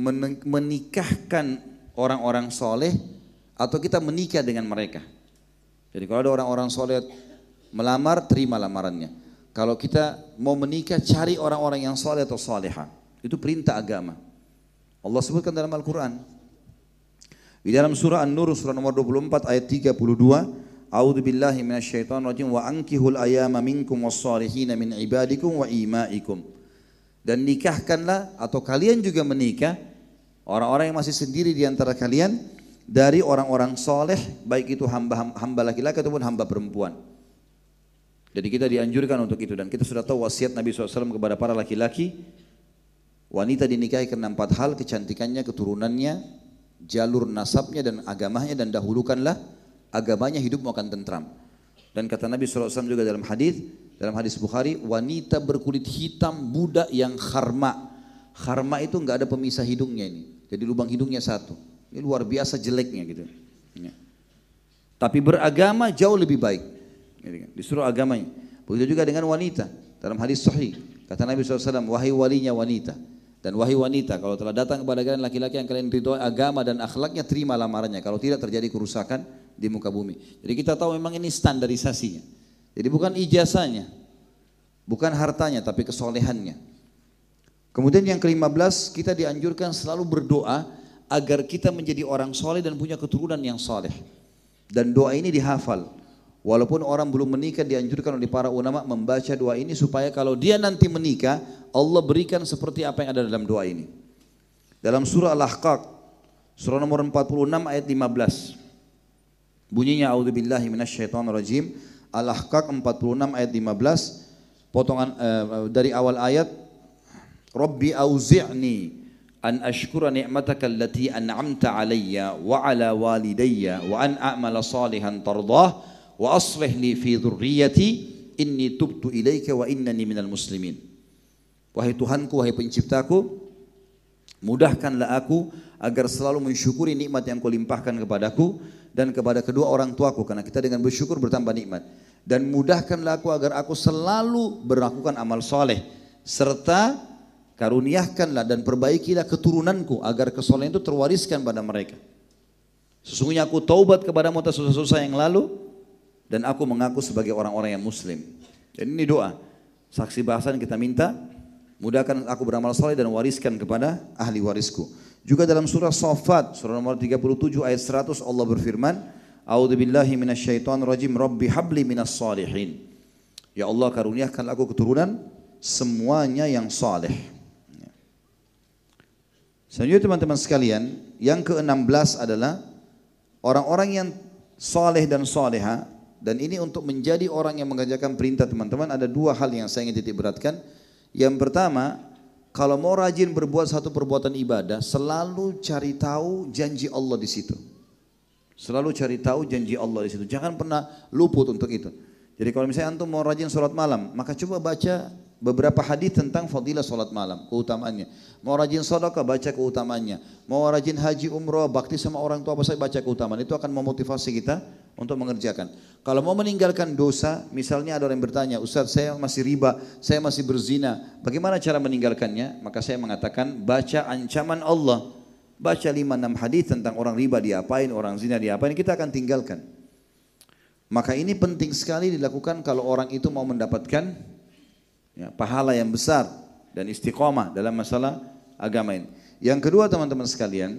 [SPEAKER 1] menikahkan orang-orang soleh atau kita menikah dengan mereka. Jadi kalau ada orang-orang soleh melamar, terima lamarannya. Kalau kita mau menikah cari orang-orang yang soleh atau soleha. Itu perintah agama. Allah sebutkan dalam Al-Quran. Di dalam surah An-Nur surah nomor 24 ayat 32. A'udhu billahi minasyaitan rajim wa ankihul ayama minkum wassalihina min ibadikum wa imaikum. Dan nikahkanlah atau kalian juga menikah orang-orang yang masih sendiri di antara kalian dari orang-orang soleh baik itu hamba hamba laki-laki ataupun hamba perempuan. Jadi kita dianjurkan untuk itu dan kita sudah tahu wasiat Nabi SAW kepada para laki-laki wanita dinikahi karena empat hal kecantikannya, keturunannya, jalur nasabnya dan agamanya dan dahulukanlah agamanya hidupmu akan tentram. Dan kata Nabi SAW juga dalam hadis dalam hadis Bukhari wanita berkulit hitam budak yang kharma. Kharma itu enggak ada pemisah hidungnya ini. Jadi lubang hidungnya satu. Ini luar biasa jeleknya gitu. Ya. Tapi beragama jauh lebih baik. Gitu kan. Disuruh agamanya. Begitu juga dengan wanita. Dalam hadis sahih. Kata Nabi SAW, wahai walinya wanita. Dan wahai wanita, kalau telah datang kepada kalian laki-laki yang kalian ridhoi agama dan akhlaknya, terima lamarannya. Kalau tidak terjadi kerusakan di muka bumi. Jadi kita tahu memang ini standarisasinya. Jadi bukan ijazahnya, bukan hartanya, tapi kesolehannya. Kemudian yang ke-15 kita dianjurkan selalu berdoa agar kita menjadi orang soleh dan punya keturunan yang soleh. Dan doa ini dihafal. Walaupun orang belum menikah dianjurkan oleh para ulama membaca doa ini supaya kalau dia nanti menikah Allah berikan seperti apa yang ada dalam doa ini. Dalam surah Al-Ahqaq surah nomor 46 ayat 15. Bunyinya a'udzubillahi minasyaitonirrajim. Al-Ahqaq 46 ayat 15 potongan uh, dari awal ayat Rabbi auzi'ni an ashkura ni'mataka allati an'amta alayya wa ala walidayya wa an a'mala salihan tardah wa aslih li fi dhurriyyati inni tubtu ilaika wa innani minal muslimin. Wahai Tuhanku, wahai penciptaku, mudahkanlah aku agar selalu mensyukuri nikmat yang kau limpahkan kepadaku dan kepada kedua orang tuaku karena kita dengan bersyukur bertambah nikmat dan mudahkanlah aku agar aku selalu melakukan amal soleh serta karuniakanlah dan perbaikilah keturunanku agar kesolehan itu terwariskan pada mereka sesungguhnya aku taubat kepadamu atas dosa-dosa yang lalu dan aku mengaku sebagai orang-orang yang muslim. Dan ini doa. Saksi bahasan kita minta, mudahkan aku beramal saleh dan wariskan kepada ahli warisku. Juga dalam surah Safat, surah nomor 37 ayat 100 Allah berfirman, A'udzu billahi minasyaitonir rajim, Rabbi habli minas salihin. Ya Allah karuniakan aku keturunan semuanya yang saleh. Selanjutnya teman-teman sekalian, yang ke-16 adalah orang-orang yang saleh dan saleha dan ini untuk menjadi orang yang mengerjakan perintah teman-teman ada dua hal yang saya ingin titik beratkan. Yang pertama, kalau mau rajin berbuat satu perbuatan ibadah, selalu cari tahu janji Allah di situ. Selalu cari tahu janji Allah di situ. Jangan pernah luput untuk itu. Jadi kalau misalnya antum mau rajin sholat malam, maka coba baca beberapa hadis tentang fadilah sholat malam, keutamaannya. Mau rajin sedekah, baca keutamaannya. Mau rajin haji umroh, bakti sama orang tua, apa saya baca keutamaan. Itu akan memotivasi kita untuk mengerjakan. Kalau mau meninggalkan dosa, misalnya ada orang yang bertanya, Ustaz saya masih riba, saya masih berzina, bagaimana cara meninggalkannya? Maka saya mengatakan, baca ancaman Allah. Baca lima enam hadis tentang orang riba diapain, orang zina diapain, kita akan tinggalkan. Maka ini penting sekali dilakukan kalau orang itu mau mendapatkan ya, pahala yang besar dan istiqomah dalam masalah agama ini. Yang kedua teman-teman sekalian,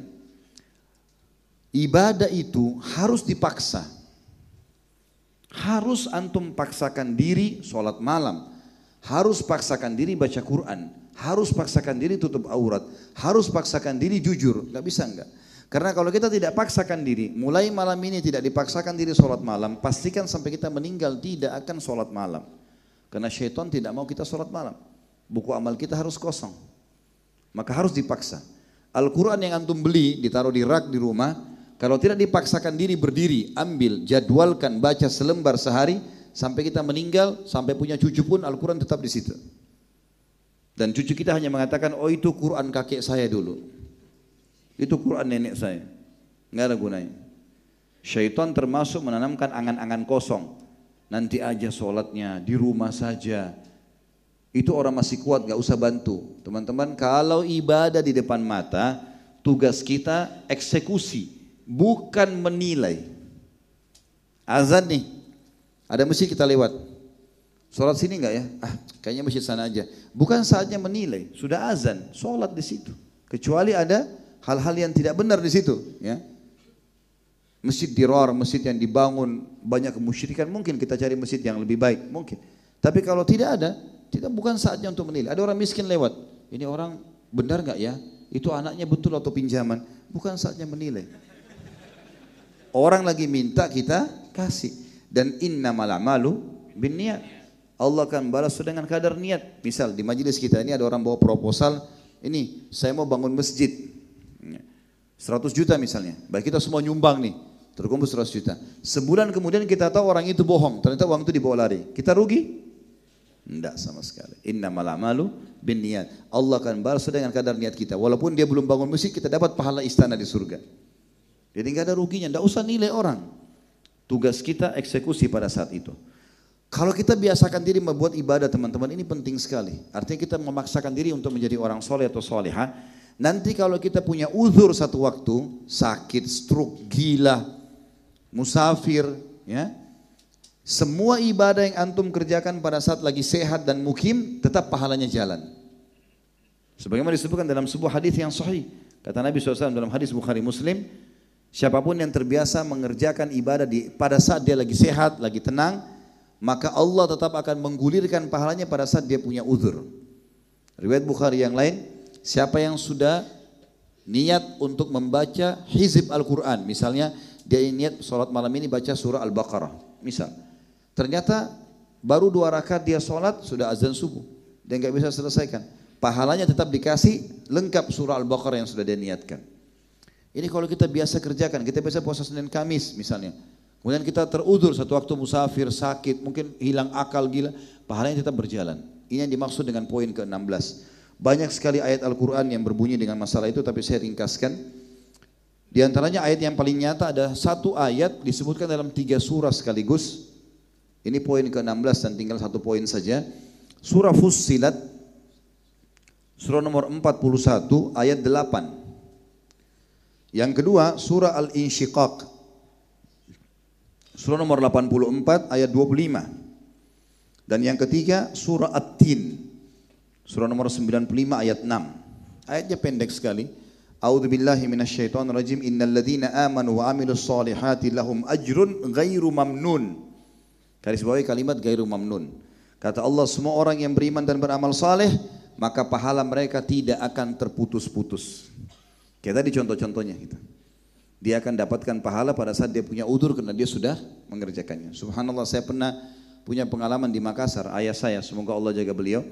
[SPEAKER 1] ibadah itu harus dipaksa. Harus antum paksakan diri sholat malam. Harus paksakan diri baca Quran. Harus paksakan diri tutup aurat. Harus paksakan diri jujur. Gak bisa enggak. Karena kalau kita tidak paksakan diri, mulai malam ini tidak dipaksakan diri sholat malam, pastikan sampai kita meninggal tidak akan sholat malam. Karena syaitan tidak mau kita sholat malam. Buku amal kita harus kosong. Maka harus dipaksa. Al-Quran yang antum beli, ditaruh di rak di rumah, kalau tidak dipaksakan diri berdiri, ambil, jadwalkan, baca selembar sehari, sampai kita meninggal, sampai punya cucu pun Al-Quran tetap di situ. Dan cucu kita hanya mengatakan, oh itu Quran kakek saya dulu. Itu Quran nenek saya. Nggak ada gunanya. Syaitan termasuk menanamkan angan-angan kosong. Nanti aja sholatnya, di rumah saja. Itu orang masih kuat, nggak usah bantu. Teman-teman, kalau ibadah di depan mata, tugas kita eksekusi bukan menilai. Azan nih, ada masjid kita lewat. Sholat sini enggak ya? Ah, kayaknya masjid sana aja. Bukan saatnya menilai, sudah azan, sholat di situ. Kecuali ada hal-hal yang tidak benar di situ, ya. Masjid diror, masjid yang dibangun banyak kemusyrikan, mungkin kita cari masjid yang lebih baik, mungkin. Tapi kalau tidak ada, tidak bukan saatnya untuk menilai. Ada orang miskin lewat, ini orang benar nggak ya? Itu anaknya betul atau pinjaman? Bukan saatnya menilai. Orang lagi minta kita kasih. Dan inna malamalu bin niat. Allah akan balas dengan kadar niat. Misal di majelis kita ini ada orang bawa proposal, ini saya mau bangun masjid. 100 juta misalnya. Baik kita semua nyumbang nih. Terkumpul 100 juta. Sebulan kemudian kita tahu orang itu bohong. Ternyata uang itu dibawa lari. Kita rugi? Tidak sama sekali. Inna malamalu bin niat. Allah akan balas dengan kadar niat kita. Walaupun dia belum bangun masjid, kita dapat pahala istana di surga. Jadi nggak ada ruginya, nggak usah nilai orang. Tugas kita eksekusi pada saat itu. Kalau kita biasakan diri membuat ibadah teman-teman ini penting sekali. Artinya kita memaksakan diri untuk menjadi orang soleh atau soleha. Nanti kalau kita punya uzur satu waktu, sakit, stroke, gila, musafir, ya, semua ibadah yang antum kerjakan pada saat lagi sehat dan mukim tetap pahalanya jalan. Sebagaimana disebutkan dalam sebuah hadis yang sahih. Kata Nabi SAW dalam hadis Bukhari Muslim, siapa pun yang terbiasa mengerjakan ibadah di, pada saat dia lagi sehat, lagi tenang, maka Allah tetap akan menggulirkan pahalanya pada saat dia punya uzur. Riwayat Bukhari yang lain, siapa yang sudah niat untuk membaca hizib Al-Quran, misalnya dia niat sholat malam ini baca surah Al-Baqarah, misal. Ternyata baru dua rakaat dia sholat sudah azan subuh, dia nggak bisa selesaikan. Pahalanya tetap dikasih lengkap surah Al-Baqarah yang sudah dia niatkan. Ini kalau kita biasa kerjakan, kita biasa puasa Senin Kamis misalnya. Kemudian kita terudur satu waktu musafir, sakit, mungkin hilang akal gila, pahalanya tetap berjalan. Ini yang dimaksud dengan poin ke-16. Banyak sekali ayat Al-Quran yang berbunyi dengan masalah itu, tapi saya ringkaskan. Di antaranya ayat yang paling nyata ada satu ayat disebutkan dalam tiga surah sekaligus. Ini poin ke-16 dan tinggal satu poin saja. Surah Fussilat surah nomor 41 ayat 8. Yang kedua surah Al-Insyiqaq surah nomor 84 ayat 25. Dan yang ketiga surah At-Tin surah nomor 95 ayat 6. Ayatnya pendek sekali. A'udzu billahi minasyaitonir rajim. Innal ladzina amanu wa amilus solihati lahum ajrun ghairu mamnun. Garis bawahi kalimat ghairu mamnun. Kata Allah semua orang yang beriman dan beramal saleh maka pahala mereka tidak akan terputus-putus. Kita tadi contoh-contohnya gitu. Dia akan dapatkan pahala pada saat dia punya udur karena dia sudah mengerjakannya. Subhanallah saya pernah punya pengalaman di Makassar, ayah saya, semoga Allah jaga beliau.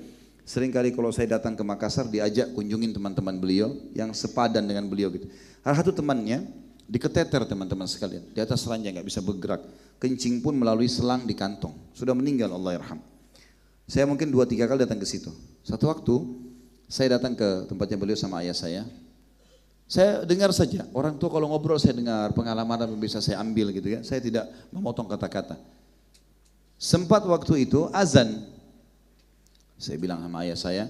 [SPEAKER 1] Seringkali kalau saya datang ke Makassar diajak kunjungin teman-teman beliau yang sepadan dengan beliau gitu. Salah satu temannya diketeter teman-teman sekalian, di atas ranjang nggak bisa bergerak. Kencing pun melalui selang di kantong. Sudah meninggal Allah yarham. Saya mungkin dua tiga kali datang ke situ. Satu waktu saya datang ke tempatnya beliau sama ayah saya. Saya dengar saja, orang tua kalau ngobrol saya dengar pengalaman yang bisa saya ambil gitu ya. Saya tidak memotong kata-kata. Sempat waktu itu azan. Saya bilang sama ayah saya,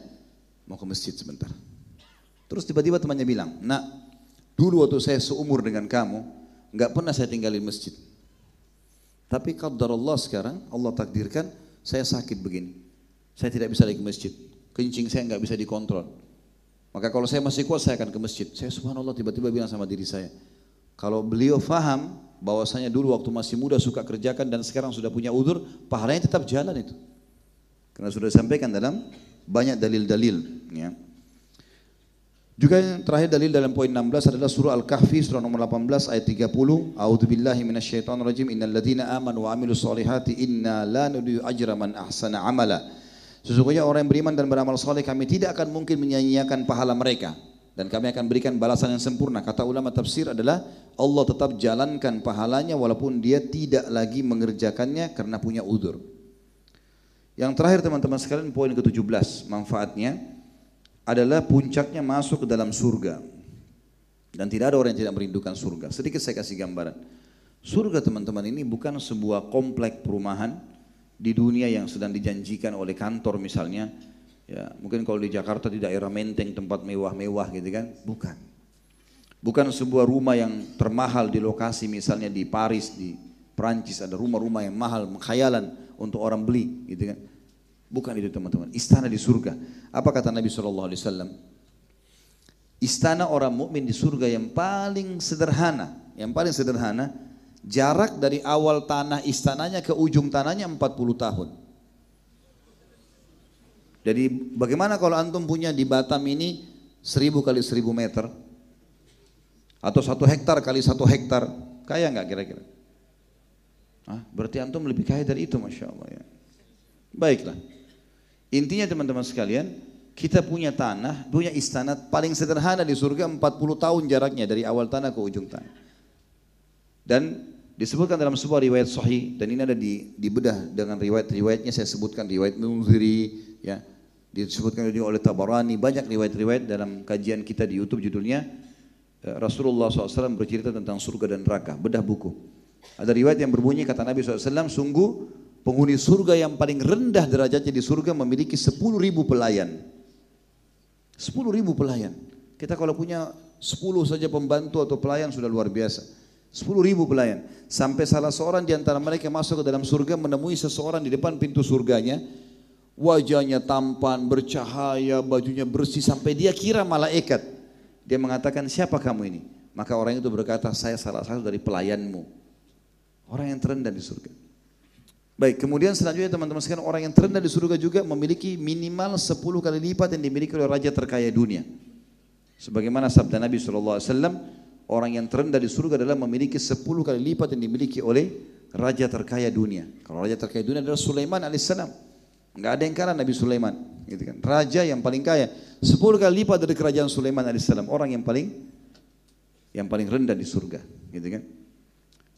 [SPEAKER 1] mau ke masjid sebentar. Terus tiba-tiba temannya bilang, nak, dulu waktu saya seumur dengan kamu, nggak pernah saya tinggalin masjid. Tapi kalau Allah sekarang, Allah takdirkan, saya sakit begini. Saya tidak bisa lagi ke masjid. Kencing saya nggak bisa dikontrol. Maka kalau saya masih kuat saya akan ke masjid. Saya subhanallah tiba-tiba bilang sama diri saya. Kalau beliau faham bahwasanya dulu waktu masih muda suka kerjakan dan sekarang sudah punya udur, pahalanya tetap jalan itu. Karena sudah disampaikan dalam banyak dalil-dalil. Ya. Juga yang terakhir dalil dalam poin 16 adalah surah Al-Kahfi surah nomor 18 ayat 30. A'udzu billahi minasyaitonir rajim. Innal ladzina amanu wa amilus solihati inna la nudhi'u ajra man ahsana amala. Sesungguhnya orang yang beriman dan beramal soleh kami tidak akan mungkin menyia-nyiakan pahala mereka dan kami akan berikan balasan yang sempurna. Kata ulama tafsir adalah Allah tetap jalankan pahalanya walaupun dia tidak lagi mengerjakannya karena punya udur. Yang terakhir teman-teman sekalian poin ke-17 manfaatnya adalah puncaknya masuk ke dalam surga. Dan tidak ada orang yang tidak merindukan surga. Sedikit saya kasih gambaran. Surga teman-teman ini bukan sebuah komplek perumahan di dunia yang sedang dijanjikan oleh kantor misalnya ya mungkin kalau di Jakarta di daerah Menteng tempat mewah-mewah gitu kan bukan bukan sebuah rumah yang termahal di lokasi misalnya di Paris di Prancis ada rumah-rumah yang mahal khayalan untuk orang beli gitu kan? Bukan itu teman-teman. Istana di surga. Apa kata Nabi SAW istana orang mukmin di surga yang paling sederhana yang paling sederhana Jarak dari awal tanah istananya ke ujung tanahnya 40 tahun. Jadi bagaimana kalau antum punya di Batam ini 1000 kali 1000 meter? Atau satu hektar kali satu hektar, kaya nggak kira-kira? Ah, berarti antum lebih kaya dari itu, masya Allah ya. Baiklah. Intinya teman-teman sekalian, kita punya tanah, punya istana paling sederhana di surga 40 tahun jaraknya dari awal tanah ke ujung tanah. Dan Disebutkan dalam sebuah riwayat sahih dan ini ada di dibedah dengan riwayat-riwayatnya saya sebutkan riwayat Munziri ya. Disebutkan juga oleh Tabarani banyak riwayat-riwayat dalam kajian kita di YouTube judulnya eh, Rasulullah SAW bercerita tentang surga dan neraka, bedah buku. Ada riwayat yang berbunyi kata Nabi SAW, sungguh penghuni surga yang paling rendah derajatnya di surga memiliki 10 ribu pelayan. 10 ribu pelayan. Kita kalau punya 10 saja pembantu atau pelayan sudah luar biasa. Sepuluh ribu pelayan. Sampai salah seorang di antara mereka masuk ke dalam surga menemui seseorang di depan pintu surganya. Wajahnya tampan, bercahaya, bajunya bersih sampai dia kira malaikat. Dia mengatakan, siapa kamu ini? Maka orang itu berkata, saya salah satu dari pelayanmu. Orang yang terendah di surga. Baik, kemudian selanjutnya teman-teman sekalian orang yang terendah di surga juga memiliki minimal 10 kali lipat yang dimiliki oleh raja terkaya dunia. Sebagaimana sabda Nabi SAW, orang yang terendah di surga adalah memiliki 10 kali lipat yang dimiliki oleh raja terkaya dunia. Kalau raja terkaya dunia adalah Sulaiman alaihissalam. Enggak ada yang kalah Nabi Sulaiman, gitu kan. Raja yang paling kaya, 10 kali lipat dari kerajaan Sulaiman alaihissalam, orang yang paling yang paling rendah di surga, gitu kan.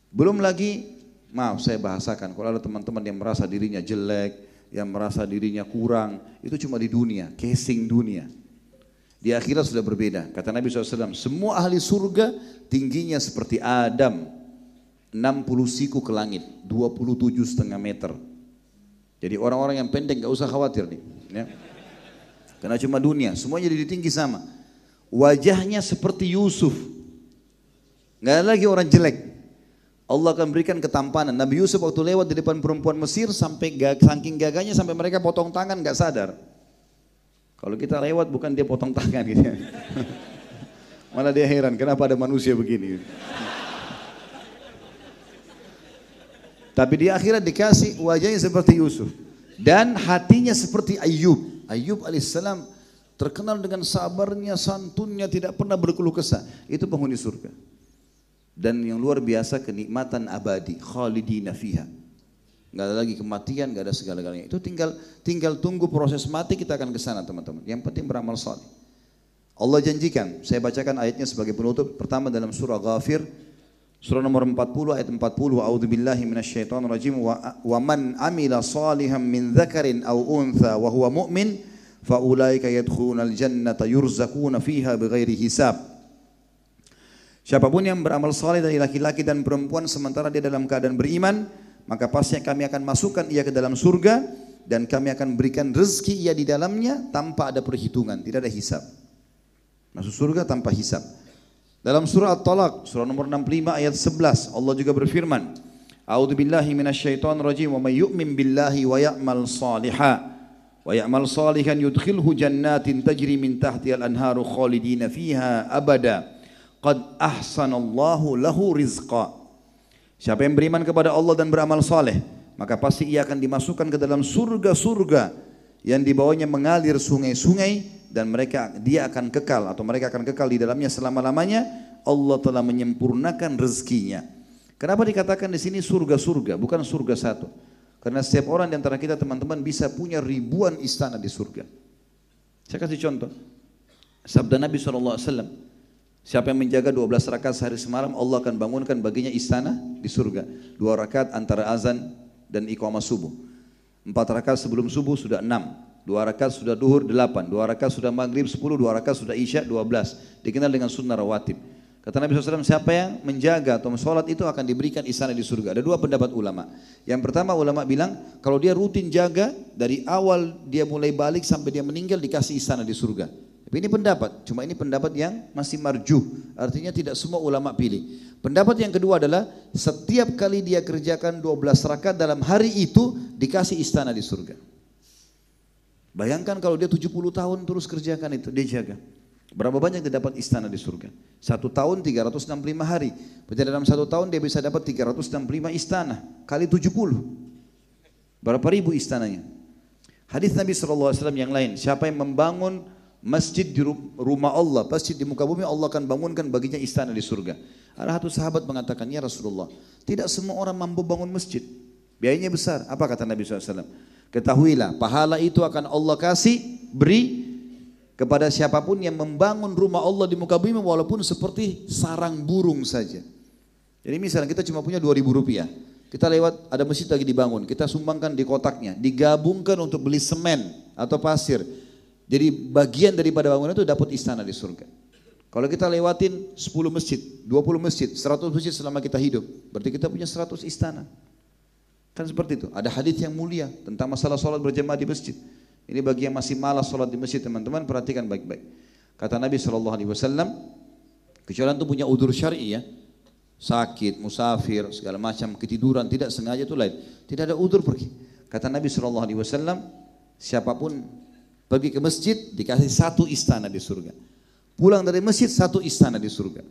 [SPEAKER 1] Belum lagi Maaf saya bahasakan, kalau ada teman-teman yang merasa dirinya jelek, yang merasa dirinya kurang, itu cuma di dunia, casing dunia. Di akhirat sudah berbeda. Kata Nabi SAW, semua ahli surga tingginya seperti Adam. 60 siku ke langit, 27 setengah meter. Jadi orang-orang yang pendek gak usah khawatir nih. Ya. Karena cuma dunia, semuanya jadi tinggi sama. Wajahnya seperti Yusuf. Gak ada lagi orang jelek. Allah akan berikan ketampanan. Nabi Yusuf waktu lewat di depan perempuan Mesir sampai gag, saking gagahnya sampai mereka potong tangan nggak sadar. Kalau kita lewat bukan dia potong tangan gitu. [laughs] Malah dia heran kenapa ada manusia begini. Tapi di akhirat dikasih wajahnya seperti Yusuf dan hatinya seperti Ayub. Ayub alaihissalam terkenal dengan sabarnya, santunnya, tidak pernah berkeluh kesah. Itu penghuni surga dan yang luar biasa kenikmatan abadi khalidina fiha. Nggak ada lagi kematian nggak ada segala-galanya. Itu tinggal tinggal tunggu proses mati kita akan ke sana teman-teman. Yang penting beramal saleh. Allah janjikan saya bacakan ayatnya sebagai penutup. Pertama dalam surah Ghafir surah nomor 40 ayat 40 a'udzubillahi minasyaitonir rajim wa, wa man amila salihan min dzakarin aw untha wa huwa mu'min fa ulaika yadkhulunal jannata yurzaquna fiha bighairi hisab Siapa pun yang beramal saleh dari laki-laki dan perempuan sementara dia dalam keadaan beriman, maka pasti kami akan masukkan ia ke dalam surga dan kami akan berikan rezeki ia di dalamnya tanpa ada perhitungan, tidak ada hisab. Masuk surga tanpa hisab. Dalam surah At-Talaq, surah nomor 65 ayat 11, Allah juga berfirman, A'udzu billahi minasyaitonir rajim wa may yu'min billahi wa ya'mal salihan wa ya'mal salihan yudkhilhu jannatin tajri min al-anharu khalidina fiha abada qad ahsanallahu lahu rizqa. Siapa yang beriman kepada Allah dan beramal saleh, maka pasti ia akan dimasukkan ke dalam surga-surga yang di bawahnya mengalir sungai-sungai dan mereka dia akan kekal atau mereka akan kekal di dalamnya selama-lamanya. Allah telah menyempurnakan rezekinya. Kenapa dikatakan di sini surga-surga, bukan surga satu? Karena setiap orang di antara kita teman-teman bisa punya ribuan istana di surga. Saya kasih contoh. Sabda Nabi SAW, Siapa yang menjaga 12 rakaat sehari semalam, Allah akan bangunkan baginya istana di surga. Dua rakaat antara azan dan iqamah subuh. Empat rakaat sebelum subuh sudah enam. Dua rakaat sudah duhur delapan. Dua rakaat sudah maghrib sepuluh. Dua rakaat sudah isya dua belas. Dikenal dengan sunnah rawatib. Kata Nabi SAW, siapa yang menjaga atau sholat itu akan diberikan istana di surga. Ada dua pendapat ulama. Yang pertama ulama bilang, kalau dia rutin jaga, dari awal dia mulai balik sampai dia meninggal dikasih istana di surga. Tapi ini pendapat, cuma ini pendapat yang masih marjuh. Artinya tidak semua ulama pilih. Pendapat yang kedua adalah setiap kali dia kerjakan 12 rakaat dalam hari itu dikasih istana di surga. Bayangkan kalau dia 70 tahun terus kerjakan itu, dia jaga. Berapa banyak dia dapat istana di surga? Satu tahun 365 hari. Berarti dalam satu tahun dia bisa dapat 365 istana. Kali 70. Berapa ribu istananya? Hadis Nabi SAW yang lain. Siapa yang membangun masjid di rumah Allah, masjid di muka bumi Allah akan bangunkan baginya istana di surga. Ada satu sahabat mengatakan, ya Rasulullah, tidak semua orang mampu bangun masjid. Biayanya besar. Apa kata Nabi SAW? Ketahuilah, pahala itu akan Allah kasih, beri kepada siapa pun yang membangun rumah Allah di muka bumi walaupun seperti sarang burung saja. Jadi misalnya kita cuma punya 2000 rupiah. Kita lewat ada masjid lagi dibangun, kita sumbangkan di kotaknya, digabungkan untuk beli semen atau pasir jadi bagian daripada bangunan itu dapat istana di surga. Kalau kita lewatin 10 masjid, 20 masjid, 100 masjid selama kita hidup, berarti kita punya 100 istana. Kan seperti itu. Ada hadis yang mulia tentang masalah sholat berjamaah di masjid. Ini bagi yang masih malas sholat di masjid teman-teman perhatikan baik-baik. Kata Nabi Shallallahu Alaihi Wasallam, kecuali itu punya udur syari ya, sakit, musafir, segala macam, ketiduran, tidak sengaja itu lain. Tidak ada udur pergi. Kata Nabi Wasallam, Siapa pun pergi ke masjid dikasih satu istana di surga. Pulang dari masjid satu istana di surga.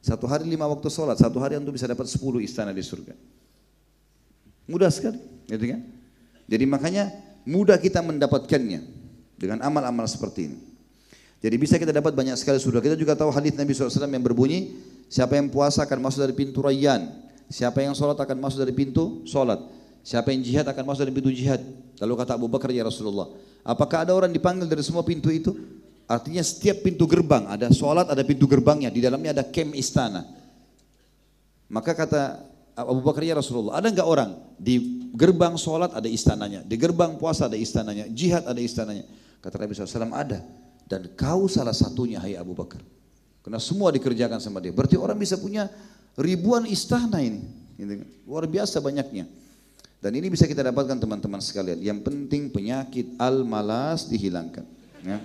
[SPEAKER 1] Satu hari lima waktu sholat, satu hari untuk bisa dapat sepuluh istana di surga. Mudah sekali, gitu kan? Jadi makanya mudah kita mendapatkannya dengan amal-amal seperti ini. Jadi bisa kita dapat banyak sekali surga. Kita juga tahu hadis Nabi SAW yang berbunyi, siapa yang puasa akan masuk dari pintu rayyan, siapa yang sholat akan masuk dari pintu sholat, siapa yang jihad akan masuk dari pintu jihad. Lalu kata Abu Bakar ya Rasulullah, apakah ada orang dipanggil dari semua pintu itu? Artinya setiap pintu gerbang ada sholat, ada pintu gerbangnya, di dalamnya ada kem istana. Maka kata Abu Bakar ya Rasulullah, ada enggak orang di gerbang sholat ada istananya, di gerbang puasa ada istananya, jihad ada istananya. Kata Nabi SAW ada. Dan kau salah satunya hai Abu Bakar. Karena semua dikerjakan sama dia. Berarti orang bisa punya ribuan istana ini. Gitu kan. Luar biasa banyaknya. Dan ini bisa kita dapatkan teman-teman sekalian. Yang penting penyakit al-malas dihilangkan. Ya.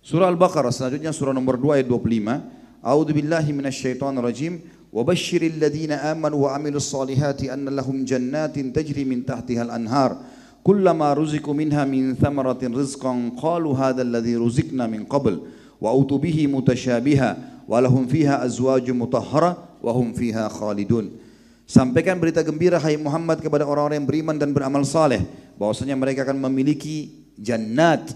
[SPEAKER 1] Surah Al-Baqarah selanjutnya surah nomor 2 ayat 25. A'udzu billahi minasyaitonir rajim. Wa basyiril ladzina amanu wa amilus solihati anna lahum jannatin tajri min tahtihal anhar كلما رزقوا منها من ثمرة رزقا قالوا هذا الذي رزقنا من قبل وأوتوا به متشابها ولهم فيها أزواج مطهرة وهم فيها خالدون Sampaikan berita gembira hai Muhammad kepada orang-orang yang beriman dan beramal saleh bahwasanya mereka akan memiliki jannat,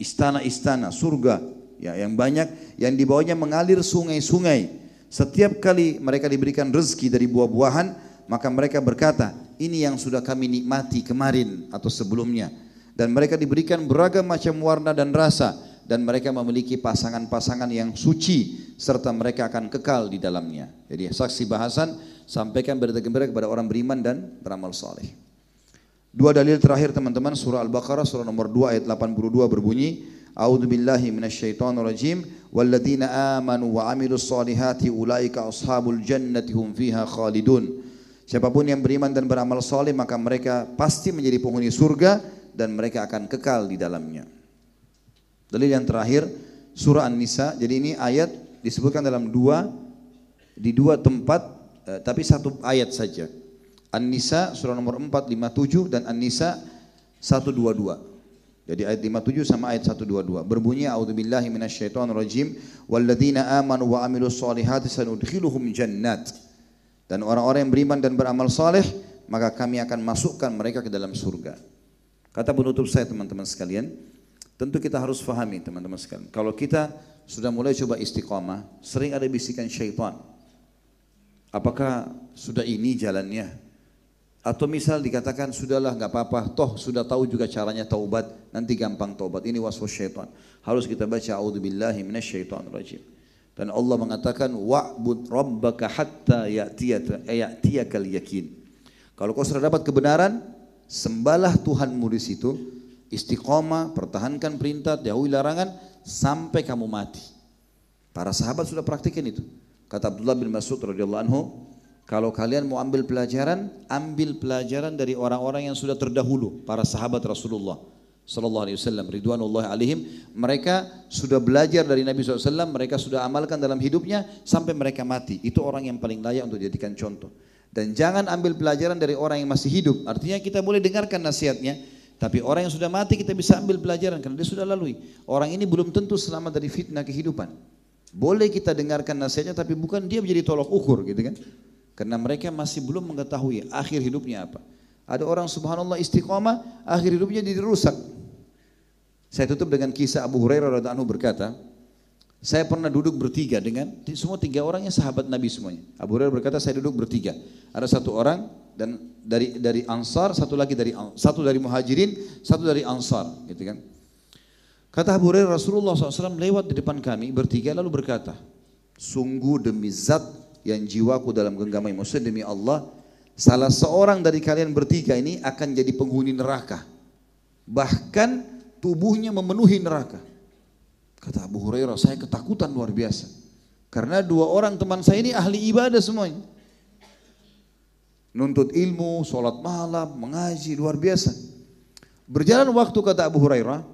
[SPEAKER 1] istana-istana, surga ya yang banyak yang di bawahnya mengalir sungai-sungai. Setiap kali mereka diberikan rezeki dari buah-buahan, maka mereka berkata, ini yang sudah kami nikmati kemarin atau sebelumnya. Dan mereka diberikan beragam macam warna dan rasa dan mereka memiliki pasangan-pasangan yang suci serta mereka akan kekal di dalamnya. Jadi saksi bahasan sampaikan berita gembira kepada orang beriman dan beramal saleh. Dua dalil terakhir teman-teman surah Al-Baqarah surah nomor 2 ayat 82 berbunyi A'udzu billahi minasyaitonir rajim walladzina amanu wa amilus solihati ulaika ashabul jannati hum fiha khalidun. Siapa pun yang beriman dan beramal soleh maka mereka pasti menjadi penghuni surga dan mereka akan kekal di dalamnya. Dalil yang terakhir surah An-Nisa. Jadi ini ayat disebutkan dalam dua di dua tempat eh, tapi satu ayat saja. An-Nisa surah nomor 4 57 dan An-Nisa 122. Jadi ayat 57 sama ayat 122 berbunyi a'udzubillahi minasyaitonirrajim walladzina amanu wa amilus solihati sanudkhiluhum jannat dan orang-orang yang beriman dan beramal saleh, maka kami akan masukkan mereka ke dalam surga. Kata penutup saya teman-teman sekalian, tentu kita harus fahami teman-teman sekalian. Kalau kita sudah mulai coba istiqamah, sering ada bisikan syaitan. Apakah sudah ini jalannya? Atau misal dikatakan sudahlah nggak apa-apa, toh sudah tahu juga caranya taubat, nanti gampang taubat. Ini waswas syaitan. Harus kita baca minasyaitonir rajim. Dan Allah mengatakan wa'bud rabbaka hatta ya'tiyaka ya'tiyakal yakin. Kalau kau sudah dapat kebenaran, sembahlah Tuhanmu di situ, istiqomah, pertahankan perintah, jauhi larangan sampai kamu mati. Para sahabat sudah praktikin itu. Kata Abdullah bin Mas'ud radhiyallahu anhu, kalau kalian mau ambil pelajaran, ambil pelajaran dari orang-orang yang sudah terdahulu, para sahabat Rasulullah sallallahu alaihi wasallam ridwanullah alaihim. Mereka sudah belajar dari Nabi SAW mereka sudah amalkan dalam hidupnya sampai mereka mati. Itu orang yang paling layak untuk dijadikan contoh. Dan jangan ambil pelajaran dari orang yang masih hidup. Artinya kita boleh dengarkan nasihatnya tapi orang yang sudah mati kita bisa ambil pelajaran karena dia sudah lalui. Orang ini belum tentu selamat dari fitnah kehidupan boleh kita dengarkan nasihatnya tapi bukan dia menjadi tolok ukur gitu kan karena mereka masih belum mengetahui akhir hidupnya apa ada orang subhanallah istiqomah, akhir hidupnya jadi rusak. Saya tutup dengan kisah Abu Hurairah radhiallahu berkata, saya pernah duduk bertiga dengan semua tiga orangnya sahabat Nabi semuanya. Abu Hurairah berkata saya duduk bertiga. Ada satu orang dan dari dari Ansar, satu lagi dari satu dari Muhajirin, satu dari Ansar, gitu kan. Kata Abu Hurairah Rasulullah SAW lewat di depan kami bertiga lalu berkata, sungguh demi zat yang jiwaku dalam genggaman maksud demi Allah Salah seorang dari kalian bertiga ini akan jadi penghuni neraka. Bahkan tubuhnya memenuhi neraka. Kata Abu Hurairah, saya ketakutan luar biasa. Karena dua orang teman saya ini ahli ibadah semuanya. Nuntut ilmu, sholat malam, mengaji, luar biasa. Berjalan waktu kata Abu Hurairah,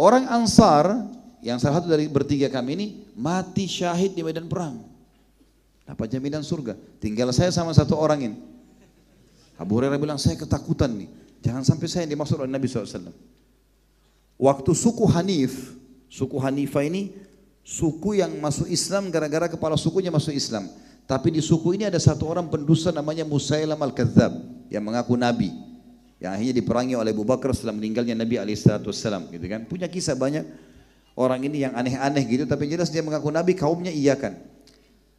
[SPEAKER 1] orang Ansar yang salah satu dari bertiga kami ini mati syahid di medan perang. Dapat jaminan surga. Tinggal saya sama satu orang ini. Abu Hurairah bilang, saya ketakutan nih. Jangan sampai saya yang dimaksud oleh Nabi SAW. Waktu suku Hanif, suku Hanifah ini suku yang masuk Islam gara-gara kepala sukunya masuk Islam. Tapi di suku ini ada satu orang pendusta namanya Musailam al-Kadzab yang mengaku Nabi. Yang akhirnya diperangi oleh Abu Bakar setelah meninggalnya Nabi SAW. Gitu kan. Punya kisah banyak orang ini yang aneh-aneh gitu. Tapi jelas dia mengaku Nabi, kaumnya iyakan.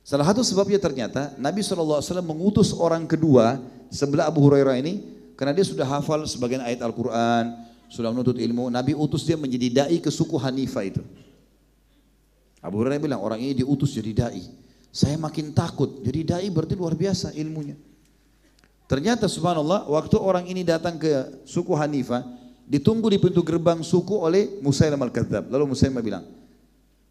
[SPEAKER 1] Salah satu sebabnya ternyata Nabi SAW mengutus orang kedua sebelah Abu Hurairah ini karena dia sudah hafal sebagian ayat Al-Quran, sudah menuntut ilmu. Nabi utus dia menjadi da'i ke suku Hanifah itu. Abu Hurairah bilang, orang ini diutus jadi da'i. Saya makin takut. Jadi da'i berarti luar biasa ilmunya. Ternyata subhanallah, waktu orang ini datang ke suku Hanifah, ditunggu di pintu gerbang suku oleh Musailamah al-Kadzab. Lalu Musailamah bilang,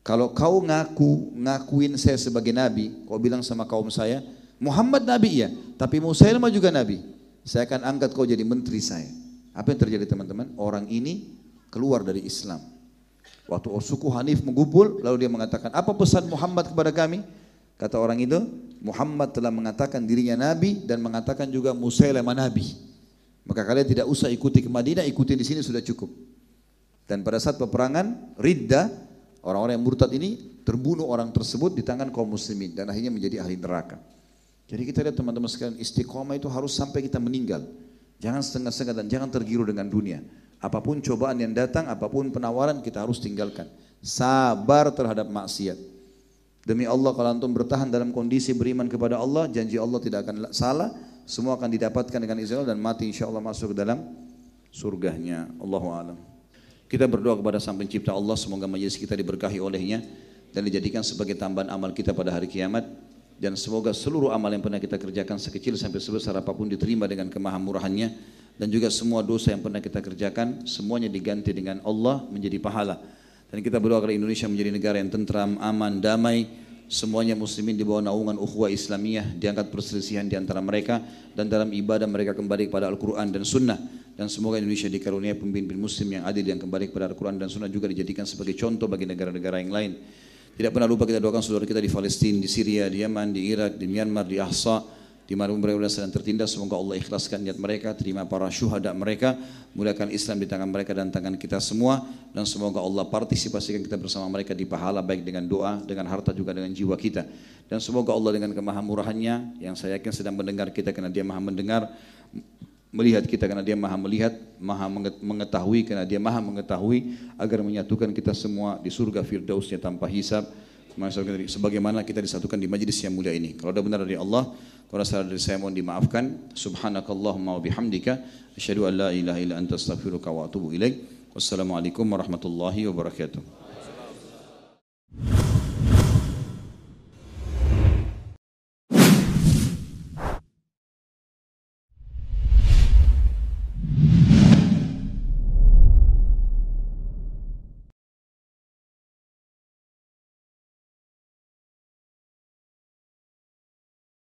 [SPEAKER 1] kalau kau ngaku, ngakuin saya sebagai nabi, kau bilang sama kaum saya, Muhammad nabi ya, tapi Musailamah juga nabi. Saya akan angkat kau jadi menteri saya. Apa yang terjadi teman-teman? Orang ini keluar dari Islam. Waktu suku Hanif mengumpul, lalu dia mengatakan, apa pesan Muhammad kepada kami? Kata orang itu, Muhammad telah mengatakan dirinya Nabi dan mengatakan juga Musailamah Nabi. Maka kalian tidak usah ikuti ke Madinah, ikuti di sini sudah cukup. Dan pada saat peperangan, Ridda, orang-orang yang murtad ini terbunuh orang tersebut di tangan kaum muslimin dan akhirnya menjadi ahli neraka. Jadi kita lihat teman-teman sekalian istiqomah itu harus sampai kita meninggal. Jangan setengah-setengah dan jangan tergiru dengan dunia. Apa pun cobaan yang datang, apa pun penawaran kita harus tinggalkan. Sabar terhadap maksiat. Demi Allah kalau antum bertahan dalam kondisi beriman kepada Allah, janji Allah tidak akan salah. Semua akan didapatkan dengan izin Allah dan mati insya Allah masuk ke dalam surganya. Allahu alam. Kita berdoa kepada Sang Pencipta Allah semoga majelis kita diberkahi olehnya dan dijadikan sebagai tambahan amal kita pada hari kiamat dan semoga seluruh amal yang pernah kita kerjakan sekecil sampai sebesar apa pun diterima dengan kemahamurahannya dan juga semua dosa yang pernah kita kerjakan semuanya diganti dengan Allah menjadi pahala dan kita berdoa agar Indonesia menjadi negara yang tentram, aman, damai. Semuanya muslimin di bawah naungan ukhuwah Islamiyah diangkat perselisihan di antara mereka dan dalam ibadah mereka kembali kepada Al-Quran dan Sunnah. Dan semoga Indonesia dikaruniai pemimpin muslim yang adil yang kembali kepada Al-Quran dan Sunnah juga dijadikan sebagai contoh bagi negara-negara yang lain. Tidak pernah lupa kita doakan saudara kita di Palestina, di Syria, di Yaman, di Irak, di Myanmar, di Ahsa, di mana mereka sedang tertindas. Semoga Allah ikhlaskan niat mereka, terima para syuhada mereka, mulakan Islam di tangan mereka dan tangan kita semua. Dan semoga Allah partisipasikan kita bersama mereka di pahala baik dengan doa, dengan harta juga dengan jiwa kita. Dan semoga Allah dengan kemahamurahannya yang saya yakin sedang mendengar kita karena dia maha mendengar melihat kita karena dia maha melihat, maha mengetahui karena dia maha mengetahui agar menyatukan kita semua di surga firdausnya tanpa hisab masyarakat tadi sebagaimana kita disatukan di majlis yang mulia ini. Kalau ada benar dari Allah kalau salah dari saya mohon dimaafkan. Subhanakallahumma wa bihamdika asyhadu an la ilaha illa anta astaghfiruka wa atubu ilaik. Wassalamualaikum warahmatullahi wabarakatuh.